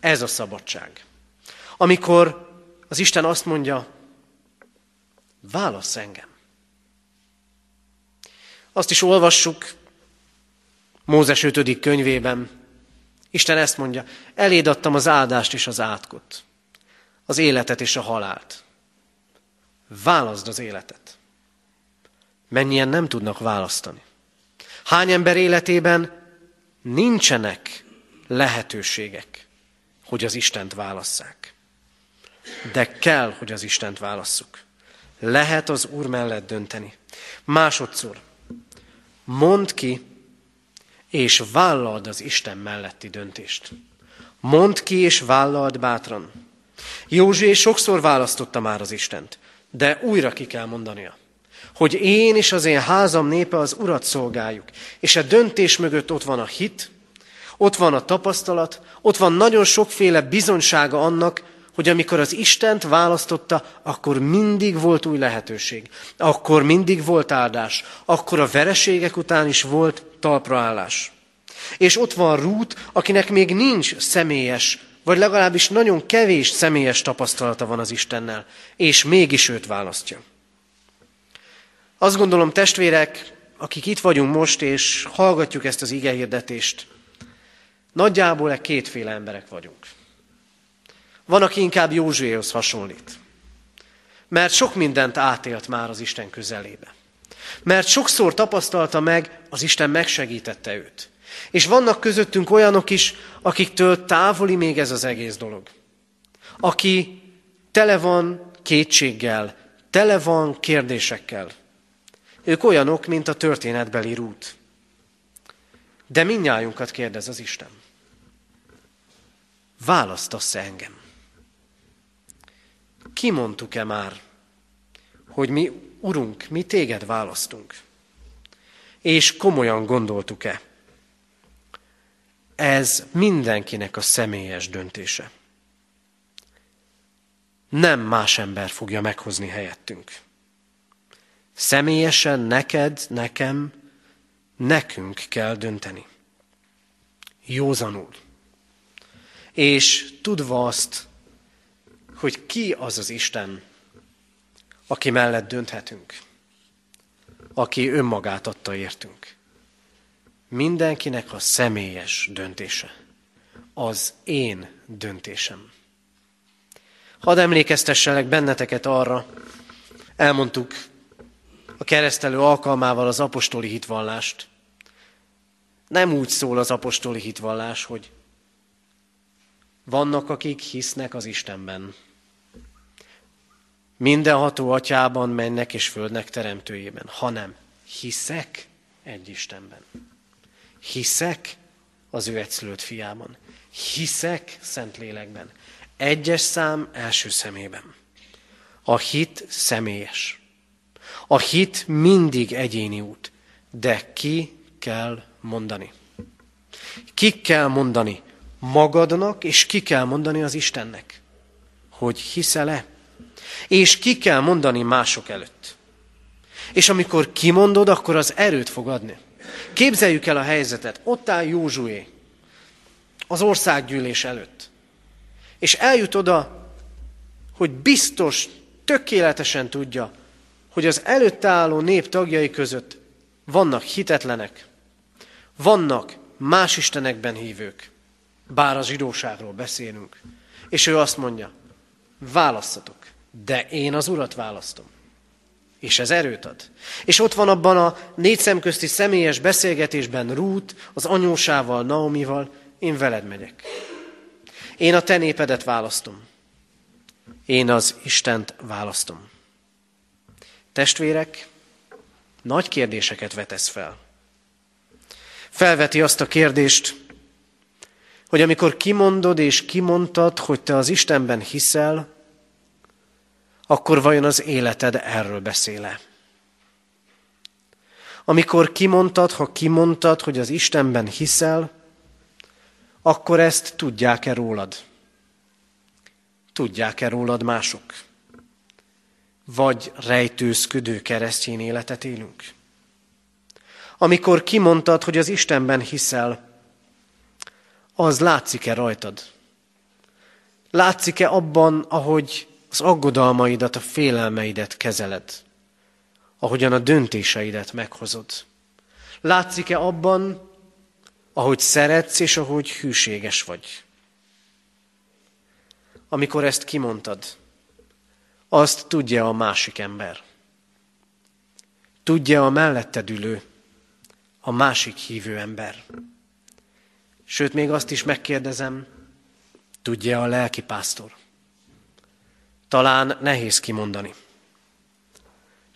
Ez a szabadság. Amikor az Isten azt mondja, válasz engem. Azt is olvassuk Mózes 5. könyvében. Isten ezt mondja, eléd adtam az áldást és az átkot, az életet és a halált. Válaszd az életet. Mennyien nem tudnak választani. Hány ember életében nincsenek lehetőségek, hogy az Istent válasszák. De kell, hogy az Istent válasszuk. Lehet az Úr mellett dönteni. Másodszor, mondd ki, és vállald az Isten melletti döntést. Mondd ki, és vállald bátran. Józsué sokszor választotta már az Istent, de újra ki kell mondania, hogy én és az én házam népe az Urat szolgáljuk, és a döntés mögött ott van a hit, ott van a tapasztalat, ott van nagyon sokféle bizonysága annak, hogy amikor az Istent választotta, akkor mindig volt új lehetőség. Akkor mindig volt áldás. Akkor a vereségek után is volt talpraállás. És ott van Rút, akinek még nincs személyes, vagy legalábbis nagyon kevés személyes tapasztalata van az Istennel, és mégis őt választja. Azt gondolom, testvérek, akik itt vagyunk most, és hallgatjuk ezt az igehirdetést, nagyjából e kétféle emberek vagyunk. Van, aki inkább Józsuéhoz hasonlít. Mert sok mindent átélt már az Isten közelébe. Mert sokszor tapasztalta meg, az Isten megsegítette őt. És vannak közöttünk olyanok is, akiktől távoli még ez az egész dolog. Aki tele van kétséggel, tele van kérdésekkel. Ők olyanok, mint a történetbeli rút. De minnyájunkat kérdez az Isten. Választasz-e engem? kimondtuk-e már, hogy mi, Urunk, mi téged választunk? És komolyan gondoltuk-e? Ez mindenkinek a személyes döntése. Nem más ember fogja meghozni helyettünk. Személyesen neked, nekem, nekünk kell dönteni. Józanul. És tudva azt, hogy ki az az Isten, aki mellett dönthetünk, aki önmagát adta értünk. Mindenkinek a személyes döntése. Az én döntésem. Hadd emlékeztesselek benneteket arra, elmondtuk a keresztelő alkalmával az apostoli hitvallást. Nem úgy szól az apostoli hitvallás, hogy vannak, akik hisznek az Istenben. Mindenható atyában, mennek és földnek teremtőjében, hanem hiszek egy Istenben. Hiszek az ő egyszülött fiában. Hiszek Szentlélekben. Egyes szám első szemében. A hit személyes. A hit mindig egyéni út, de ki kell mondani. Ki kell mondani magadnak, és ki kell mondani az Istennek, hogy hiszel-e. És ki kell mondani mások előtt. És amikor kimondod, akkor az erőt fog adni. Képzeljük el a helyzetet. Ott áll Józsué az országgyűlés előtt. És eljut oda, hogy biztos, tökéletesen tudja, hogy az előtt álló nép tagjai között vannak hitetlenek, vannak más istenekben hívők, bár a zsidóságról beszélünk. És ő azt mondja, választatok, de én az urat választom. És ez erőt ad. És ott van abban a négy szemközti személyes beszélgetésben Rút, az anyósával, Naomival, én veled megyek. Én a te népedet választom. Én az Istent választom. Testvérek, nagy kérdéseket vetesz fel. Felveti azt a kérdést, hogy amikor kimondod és kimondtad, hogy te az Istenben hiszel, akkor vajon az életed erről beszéle? Amikor kimondtad, ha kimondtad, hogy az Istenben hiszel, akkor ezt tudják-e rólad? Tudják-e rólad mások? Vagy rejtőzködő keresztény életet élünk? Amikor kimondtad, hogy az Istenben hiszel, az látszik-e rajtad? Látszik-e abban, ahogy az aggodalmaidat, a félelmeidet kezeled? Ahogyan a döntéseidet meghozod? Látszik-e abban, ahogy szeretsz és ahogy hűséges vagy? Amikor ezt kimondtad, azt tudja a másik ember. Tudja a melletted ülő, a másik hívő ember. Sőt, még azt is megkérdezem, tudja a lelki pásztor. Talán nehéz kimondani.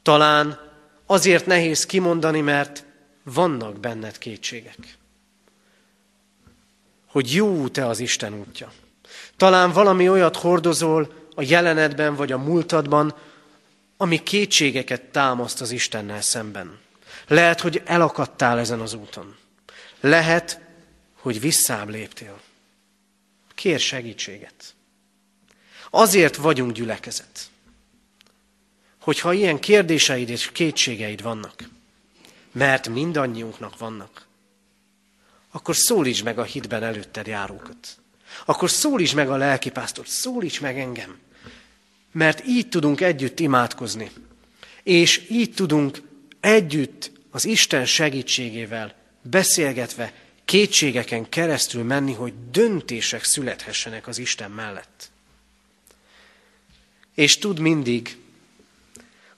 Talán azért nehéz kimondani, mert vannak benned kétségek. Hogy jó út-e az Isten útja. Talán valami olyat hordozol a jelenetben vagy a múltadban, ami kétségeket támaszt az Istennel szemben. Lehet, hogy elakadtál ezen az úton. Lehet, hogy visszább léptél. Kér segítséget. Azért vagyunk gyülekezet. Hogyha ilyen kérdéseid és kétségeid vannak, mert mindannyiunknak vannak, akkor szólíts meg a hitben előtted járókat. Akkor szólíts meg a lelkipásztort, szólíts meg engem. Mert így tudunk együtt imádkozni. És így tudunk együtt az Isten segítségével beszélgetve kétségeken keresztül menni, hogy döntések születhessenek az Isten mellett. És tud mindig,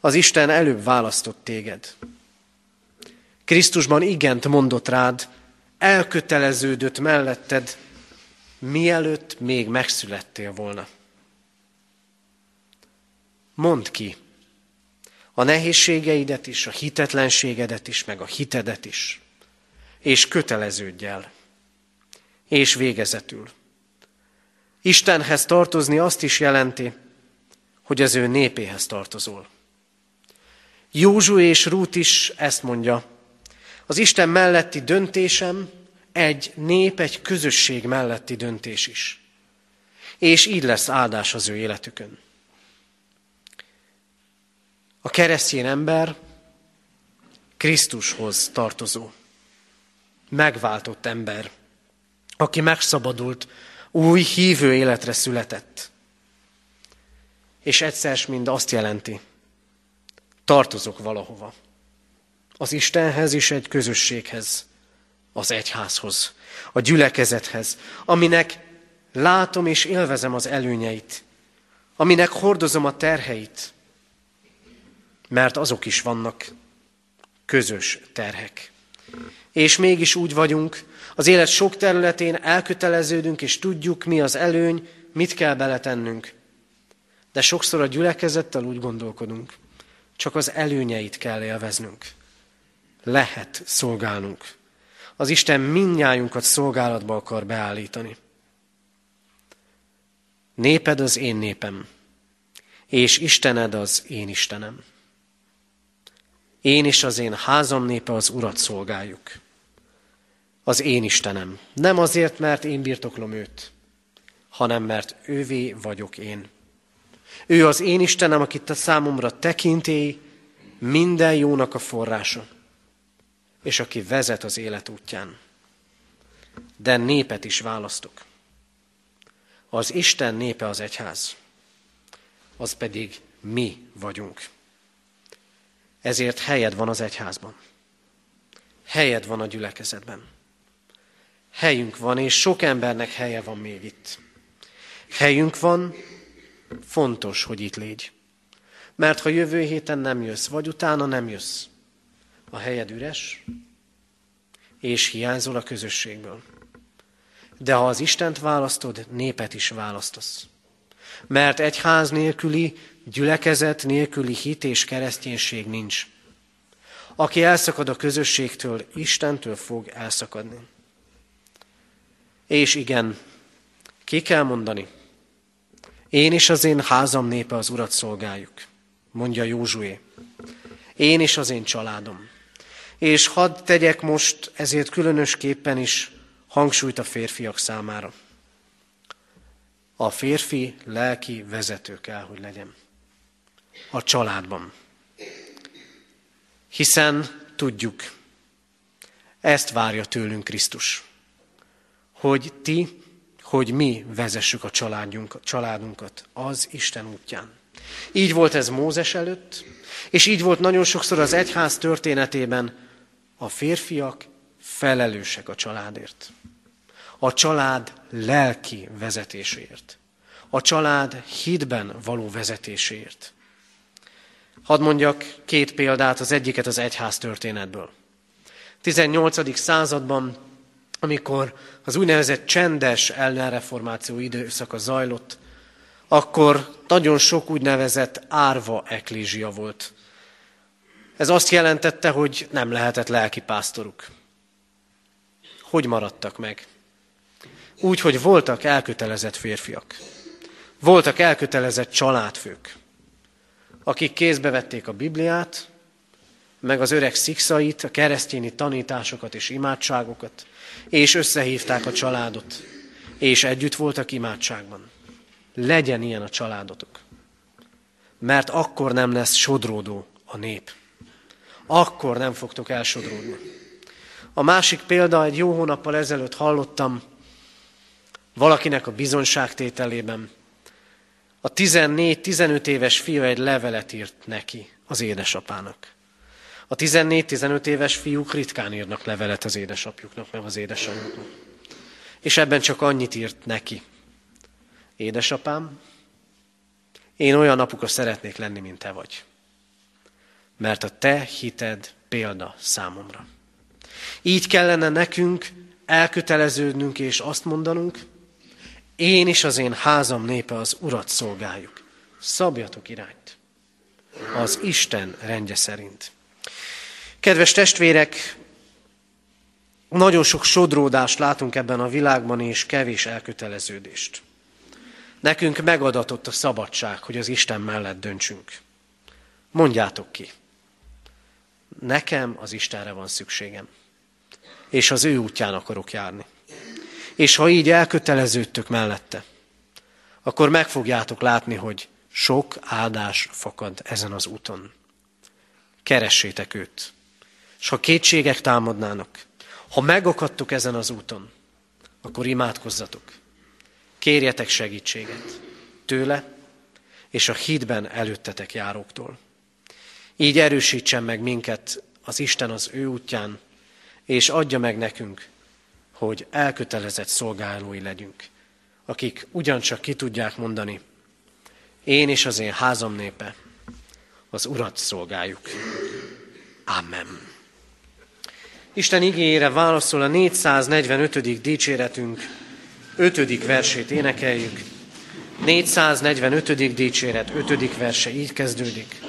az Isten előbb választott téged. Krisztusban igent mondott rád, elköteleződött melletted, mielőtt még megszülettél volna. Mondd ki a nehézségeidet is, a hitetlenségedet is, meg a hitedet is és köteleződj el. És végezetül. Istenhez tartozni azt is jelenti, hogy az ő népéhez tartozol. Józsu és Rút is ezt mondja. Az Isten melletti döntésem egy nép, egy közösség melletti döntés is. És így lesz áldás az ő életükön. A keresztény ember Krisztushoz tartozó megváltott ember, aki megszabadult, új hívő életre született. És egyszer mind azt jelenti, Tartozok valahova. Az Istenhez és egy közösséghez, az egyházhoz, a gyülekezethez, aminek látom és élvezem az előnyeit, aminek hordozom a terheit, mert azok is vannak közös terhek. És mégis úgy vagyunk, az élet sok területén elköteleződünk, és tudjuk, mi az előny, mit kell beletennünk. De sokszor a gyülekezettel úgy gondolkodunk, csak az előnyeit kell élveznünk. Lehet szolgálnunk. Az Isten mindnyájunkat szolgálatba akar beállítani. Néped az én népem, és Istened az én Istenem. Én és az én házam népe az Urat szolgáljuk. Az én Istenem. Nem azért, mert én birtoklom őt, hanem mert ővé vagyok én. Ő az én Istenem, akit a számomra tekintély, minden jónak a forrása, és aki vezet az élet útján. De népet is választok. Az Isten népe az egyház, az pedig mi vagyunk. Ezért helyed van az egyházban. Helyed van a gyülekezetben. Helyünk van, és sok embernek helye van még itt. Helyünk van, fontos, hogy itt légy. Mert ha jövő héten nem jössz, vagy utána nem jössz, a helyed üres, és hiányzol a közösségből. De ha az Istent választod, népet is választasz. Mert egy ház nélküli, gyülekezet nélküli hit és kereszténység nincs. Aki elszakad a közösségtől, Istentől fog elszakadni. És igen, ki kell mondani, én és az én házam népe az Urat szolgáljuk, mondja Józsué. Én és az én családom. És hadd tegyek most ezért különösképpen is hangsúlyt a férfiak számára. A férfi lelki vezető kell, hogy legyen. A családban. Hiszen tudjuk, ezt várja tőlünk Krisztus, hogy ti, hogy mi vezessük a családunkat az Isten útján. Így volt ez Mózes előtt, és így volt nagyon sokszor az egyház történetében a férfiak felelősek a családért. A család lelki vezetéséért. A család hitben való vezetéséért. Hadd mondjak két példát, az egyiket az egyház történetből. 18. században, amikor az úgynevezett csendes ellenreformáció időszaka zajlott, akkor nagyon sok úgynevezett árva eklézsia volt. Ez azt jelentette, hogy nem lehetett lelki pásztoruk. Hogy maradtak meg? Úgy, hogy voltak elkötelezett férfiak. Voltak elkötelezett családfők, akik kézbe vették a Bibliát, meg az öreg szikszait, a keresztényi tanításokat és imádságokat, és összehívták a családot, és együtt voltak imádságban. Legyen ilyen a családotok. Mert akkor nem lesz sodródó a nép. Akkor nem fogtok elsodródni. A másik példa, egy jó hónappal ezelőtt hallottam valakinek a bizonságtételében. A 14-15 éves fiú egy levelet írt neki, az édesapának. A 14-15 éves fiúk ritkán írnak levelet az édesapjuknak, meg az édesanyjuknak. És ebben csak annyit írt neki. Édesapám, én olyan apuka szeretnék lenni, mint te vagy. Mert a te hited példa számomra. Így kellene nekünk elköteleződnünk és azt mondanunk, én is az én házam népe az Urat szolgáljuk. Szabjatok irányt. Az Isten rendje szerint. Kedves testvérek, nagyon sok sodródást látunk ebben a világban, és kevés elköteleződést. Nekünk megadatott a szabadság, hogy az Isten mellett döntsünk. Mondjátok ki. Nekem az Istenre van szükségem, és az ő útján akarok járni. És ha így elköteleződtök mellette, akkor meg fogjátok látni, hogy sok áldás fakad ezen az úton. Keressétek őt. És ha kétségek támadnának, ha megakadtuk ezen az úton, akkor imádkozzatok. Kérjetek segítséget tőle és a hídben előttetek járóktól. Így erősítsen meg minket az Isten az ő útján, és adja meg nekünk, hogy elkötelezett szolgálói legyünk, akik ugyancsak ki tudják mondani, én és az én házam népe az Urat szolgáljuk. Amen. Isten igényére válaszol a 445. dicséretünk 5. versét énekeljük. 445. dicséret 5. verse így kezdődik.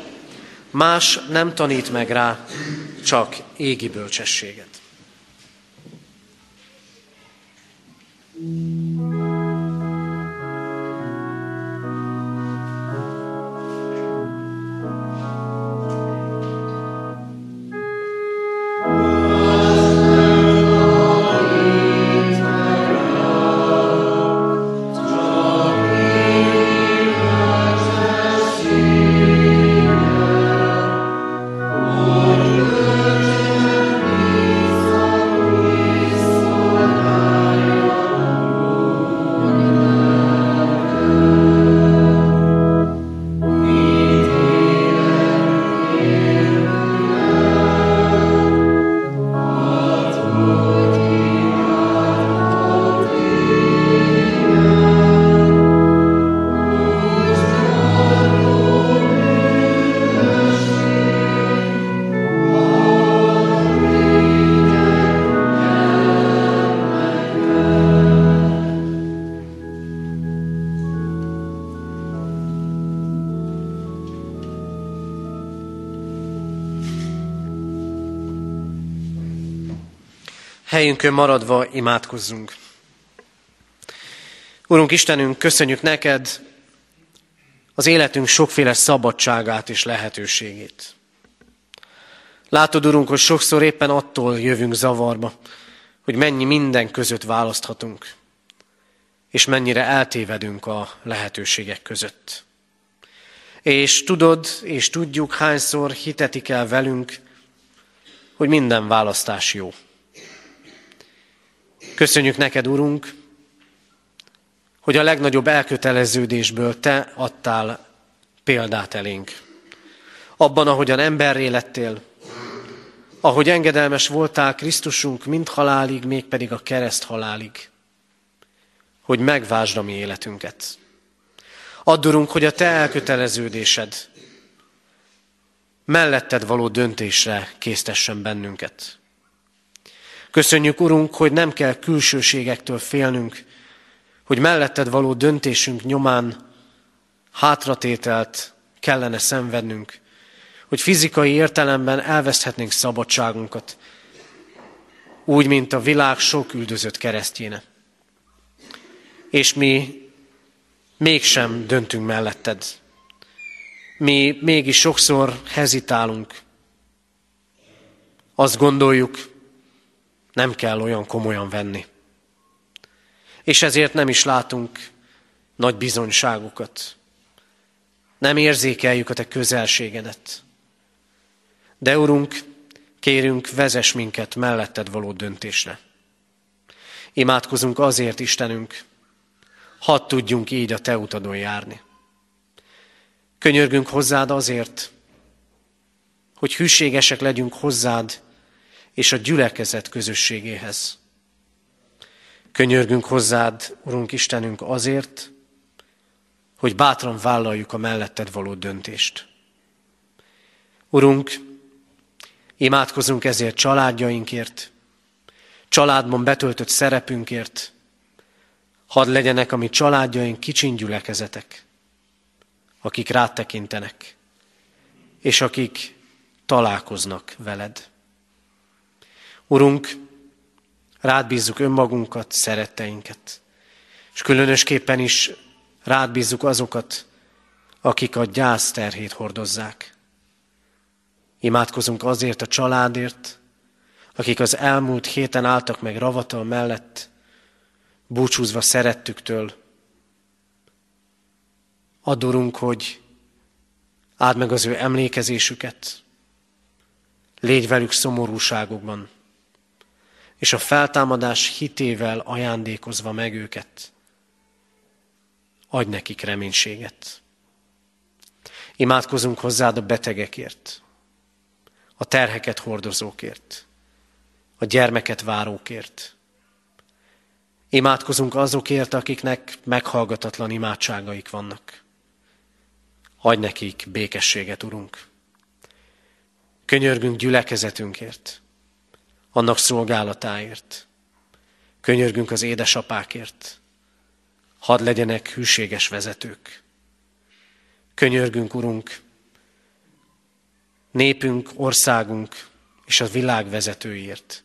Más nem tanít meg rá, csak égi bölcsességet. thank you Helyünkön maradva imádkozzunk. Urunk Istenünk, köszönjük neked az életünk sokféle szabadságát és lehetőségét. Látod, Urunk, hogy sokszor éppen attól jövünk zavarba, hogy mennyi minden között választhatunk, és mennyire eltévedünk a lehetőségek között. És tudod, és tudjuk, hányszor hitetik el velünk, hogy minden választás jó. Köszönjük neked, Urunk, hogy a legnagyobb elköteleződésből Te adtál példát elénk. Abban, ahogyan emberré lettél, ahogy engedelmes voltál Krisztusunk mind halálig, mégpedig a kereszt halálig, hogy megvásd a mi életünket. Addurunk, hogy a Te elköteleződésed melletted való döntésre késztessen bennünket. Köszönjük, Urunk, hogy nem kell külsőségektől félnünk, hogy melletted való döntésünk nyomán hátratételt kellene szenvednünk, hogy fizikai értelemben elveszthetnénk szabadságunkat, úgy, mint a világ sok üldözött keresztjéne. És mi mégsem döntünk melletted. Mi mégis sokszor hezitálunk. Azt gondoljuk, nem kell olyan komolyan venni. És ezért nem is látunk nagy bizonyságokat. Nem érzékeljük a te közelségedet. De Urunk, kérünk, vezess minket melletted való döntésre. Imádkozunk azért, Istenünk, hadd tudjunk így a Te utadon járni. Könyörgünk hozzád azért, hogy hűségesek legyünk hozzád, és a gyülekezet közösségéhez. Könyörgünk hozzád, Urunk Istenünk, azért, hogy bátran vállaljuk a melletted való döntést. Urunk, imádkozunk ezért családjainkért, családban betöltött szerepünkért, hadd legyenek a mi családjaink kicsin gyülekezetek, akik rátekintenek, és akik találkoznak veled. Urunk, rád bízzuk önmagunkat, szeretteinket, és különösképpen is rád bízzuk azokat, akik a gyász terhét hordozzák. Imádkozunk azért a családért, akik az elmúlt héten álltak meg ravatal mellett, búcsúzva szerettüktől. Adorunk, hogy áld meg az ő emlékezésüket, légy velük szomorúságokban, és a feltámadás hitével ajándékozva meg őket, adj nekik reménységet. Imádkozunk hozzád a betegekért, a terheket hordozókért, a gyermeket várókért. Imádkozunk azokért, akiknek meghallgatatlan imádságaik vannak. Adj nekik békességet, Urunk. Könyörgünk gyülekezetünkért, annak szolgálatáért. Könyörgünk az édesapákért. Hadd legyenek hűséges vezetők. Könyörgünk, Urunk, népünk, országunk és a világ vezetőért,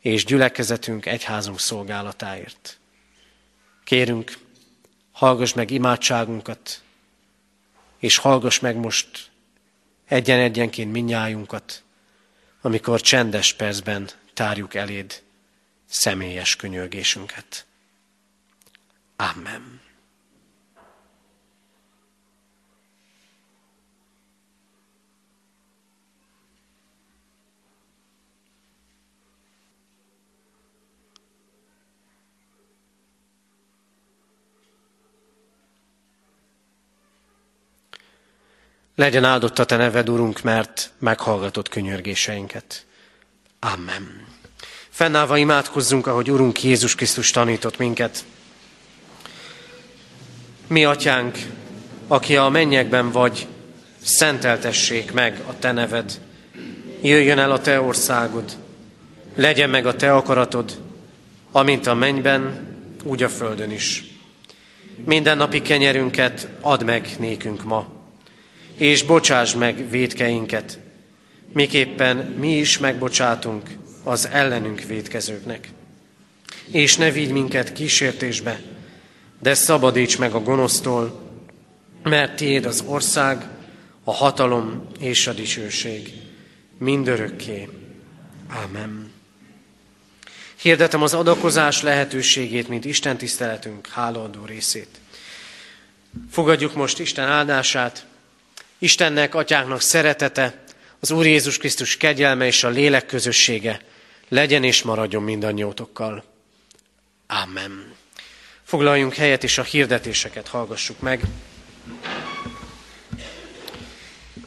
és gyülekezetünk, egyházunk szolgálatáért. Kérünk, hallgass meg imádságunkat, és hallgass meg most egyen-egyenként minnyájunkat, amikor csendes percben tárjuk eléd személyes könyörgésünket. Amen. Legyen áldott a Te neved, Urunk, mert meghallgatott könyörgéseinket. Amen. Fennállva imádkozzunk, ahogy Urunk Jézus Krisztus tanított minket. Mi, Atyánk, aki a mennyekben vagy, szenteltessék meg a Te neved. Jöjjön el a Te országod, legyen meg a Te akaratod, amint a mennyben, úgy a földön is. Minden napi kenyerünket add meg nékünk ma, és bocsáss meg védkeinket, miképpen mi is megbocsátunk az ellenünk védkezőknek. És ne vigy minket kísértésbe, de szabadíts meg a gonosztól, mert tiéd az ország, a hatalom és a dicsőség mindörökké. Ámen. Hirdetem az adakozás lehetőségét, mint Isten tiszteletünk hálaadó részét. Fogadjuk most Isten áldását, Istennek, Atyánknak szeretete, az Úr Jézus Krisztus kegyelme és a lélek közössége legyen és maradjon mindannyiótokkal. Amen. Foglaljunk helyet, és a hirdetéseket hallgassuk meg.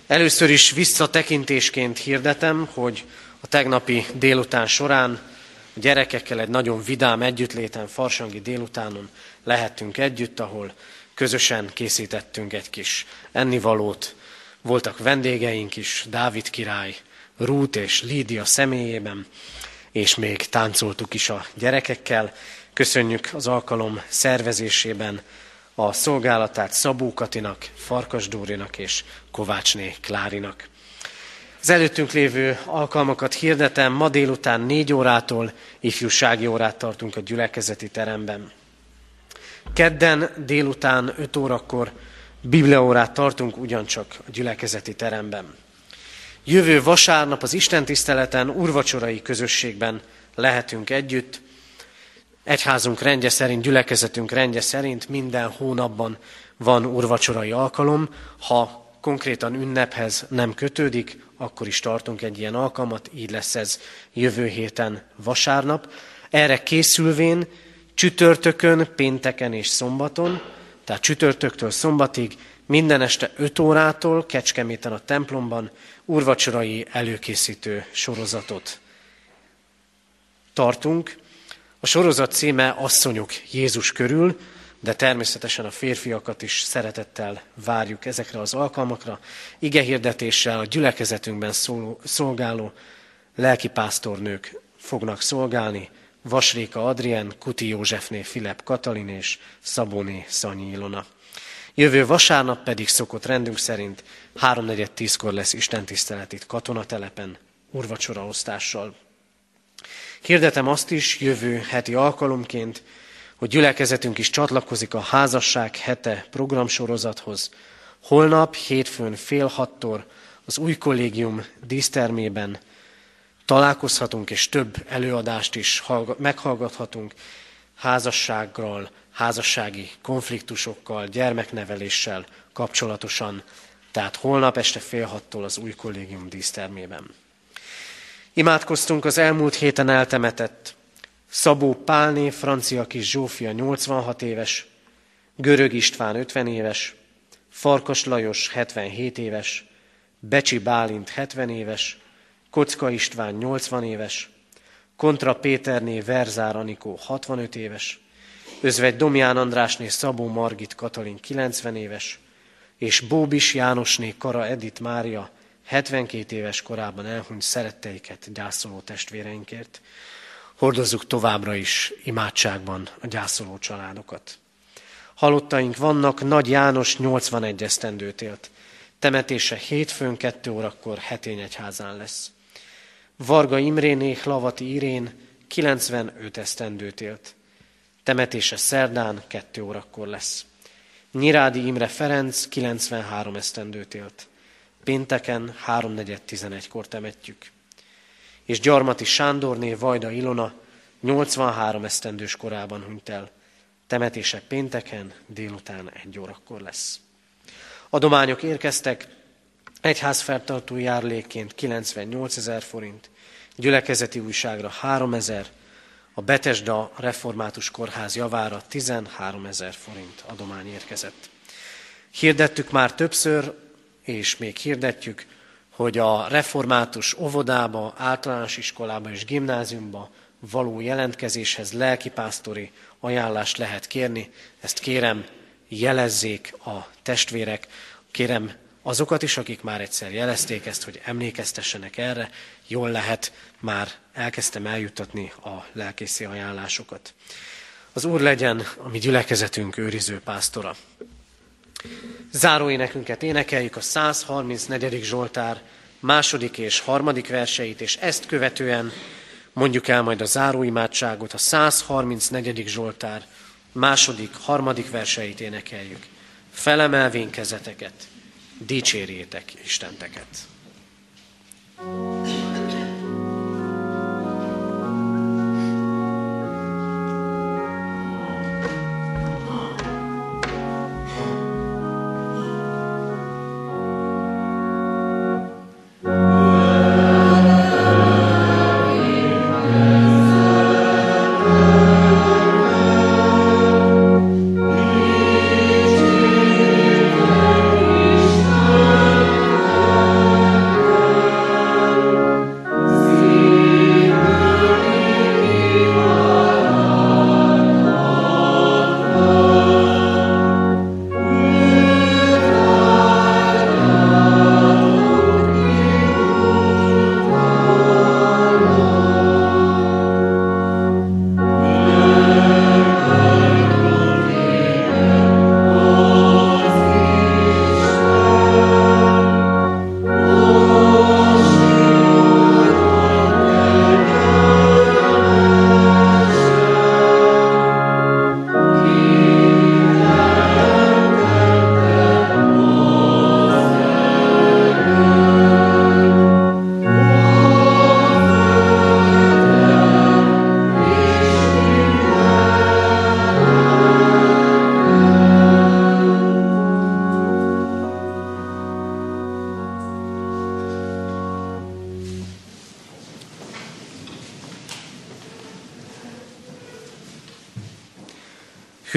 Először is visszatekintésként hirdetem, hogy a tegnapi délután során a gyerekekkel egy nagyon vidám együttléten, farsangi délutánon lehettünk együtt, ahol közösen készítettünk egy kis ennivalót, voltak vendégeink is, Dávid király, Rút és Lídia személyében, és még táncoltuk is a gyerekekkel. Köszönjük az alkalom szervezésében a szolgálatát Szabó Katinak, Farkas Dórinak és Kovácsné Klárinak. Az előttünk lévő alkalmakat hirdetem, ma délután négy órától ifjúsági órát tartunk a gyülekezeti teremben. Kedden délután 5 órakor bibliaórát tartunk ugyancsak a gyülekezeti teremben. Jövő vasárnap az Isten tiszteleten, urvacsorai közösségben lehetünk együtt. Egyházunk rendje szerint, gyülekezetünk rendje szerint minden hónapban van urvacsorai alkalom. Ha konkrétan ünnephez nem kötődik, akkor is tartunk egy ilyen alkalmat, így lesz ez jövő héten vasárnap. Erre készülvén csütörtökön, pénteken és szombaton tehát csütörtöktől szombatig, minden este 5 órától Kecskeméten a templomban urvacsorai előkészítő sorozatot tartunk. A sorozat címe Asszonyok Jézus körül, de természetesen a férfiakat is szeretettel várjuk ezekre az alkalmakra. Igehirdetéssel a gyülekezetünkben szóló, szolgáló lelkipásztornők fognak szolgálni, Vasréka Adrien, Kuti Józsefné Filip Katalin és Szabóné Szanyi Ilona. Jövő vasárnap pedig szokott rendünk szerint 3.4.10-kor lesz istentisztelet itt katonatelepen, urvacsora osztással. Hirdetem azt is jövő heti alkalomként, hogy gyülekezetünk is csatlakozik a házasság hete programsorozathoz. Holnap, hétfőn fél hattól az új kollégium dísztermében találkozhatunk, és több előadást is meghallgathatunk házassággal, házassági konfliktusokkal, gyermekneveléssel kapcsolatosan, tehát holnap este fél hattól az új kollégium dísztermében. Imádkoztunk az elmúlt héten eltemetett Szabó Pálné, francia kis Zsófia 86 éves, Görög István 50 éves, Farkas Lajos 77 éves, Becsi Bálint 70 éves, Kocka István 80 éves, Kontra Péterné Verzár Anikó 65 éves, Özvegy Domján Andrásné Szabó Margit Katalin 90 éves, és Bóbis Jánosné Kara Edith Mária 72 éves korában elhunyt szeretteiket gyászoló testvéreinkért. Hordozzuk továbbra is imádságban a gyászoló családokat. Halottaink vannak, Nagy János 81 esztendőt élt. Temetése hétfőn 2 órakor Hetényegyházán lesz. Varga Imréné Lavati Irén 95 esztendőt élt. Temetése szerdán 2 órakor lesz. Nyirádi Imre Ferenc 93 esztendőt élt. Pénteken 3.4.11-kor temetjük. És Gyarmati Sándorné Vajda Ilona 83 esztendős korában hunyt el. Temetése pénteken délután egy órakor lesz. Adományok érkeztek, egyházfeltartó járlékként 98 ezer forint, gyülekezeti újságra 3 ezer, a Betesda Református Kórház javára 13 ezer forint adomány érkezett. Hirdettük már többször, és még hirdetjük, hogy a református óvodába, általános iskolába és gimnáziumba való jelentkezéshez lelkipásztori ajánlást lehet kérni. Ezt kérem, jelezzék a testvérek, kérem azokat is, akik már egyszer jelezték ezt, hogy emlékeztessenek erre, jól lehet, már elkezdtem eljutatni a lelkészi ajánlásokat. Az Úr legyen a mi gyülekezetünk őriző pásztora. Záróénekünket énekeljük a 134. Zsoltár második és harmadik verseit, és ezt követően mondjuk el majd a záróimádságot, a 134. Zsoltár második, harmadik verseit énekeljük. Felemelvén kezeteket, dicsérjétek Istenteket. thank you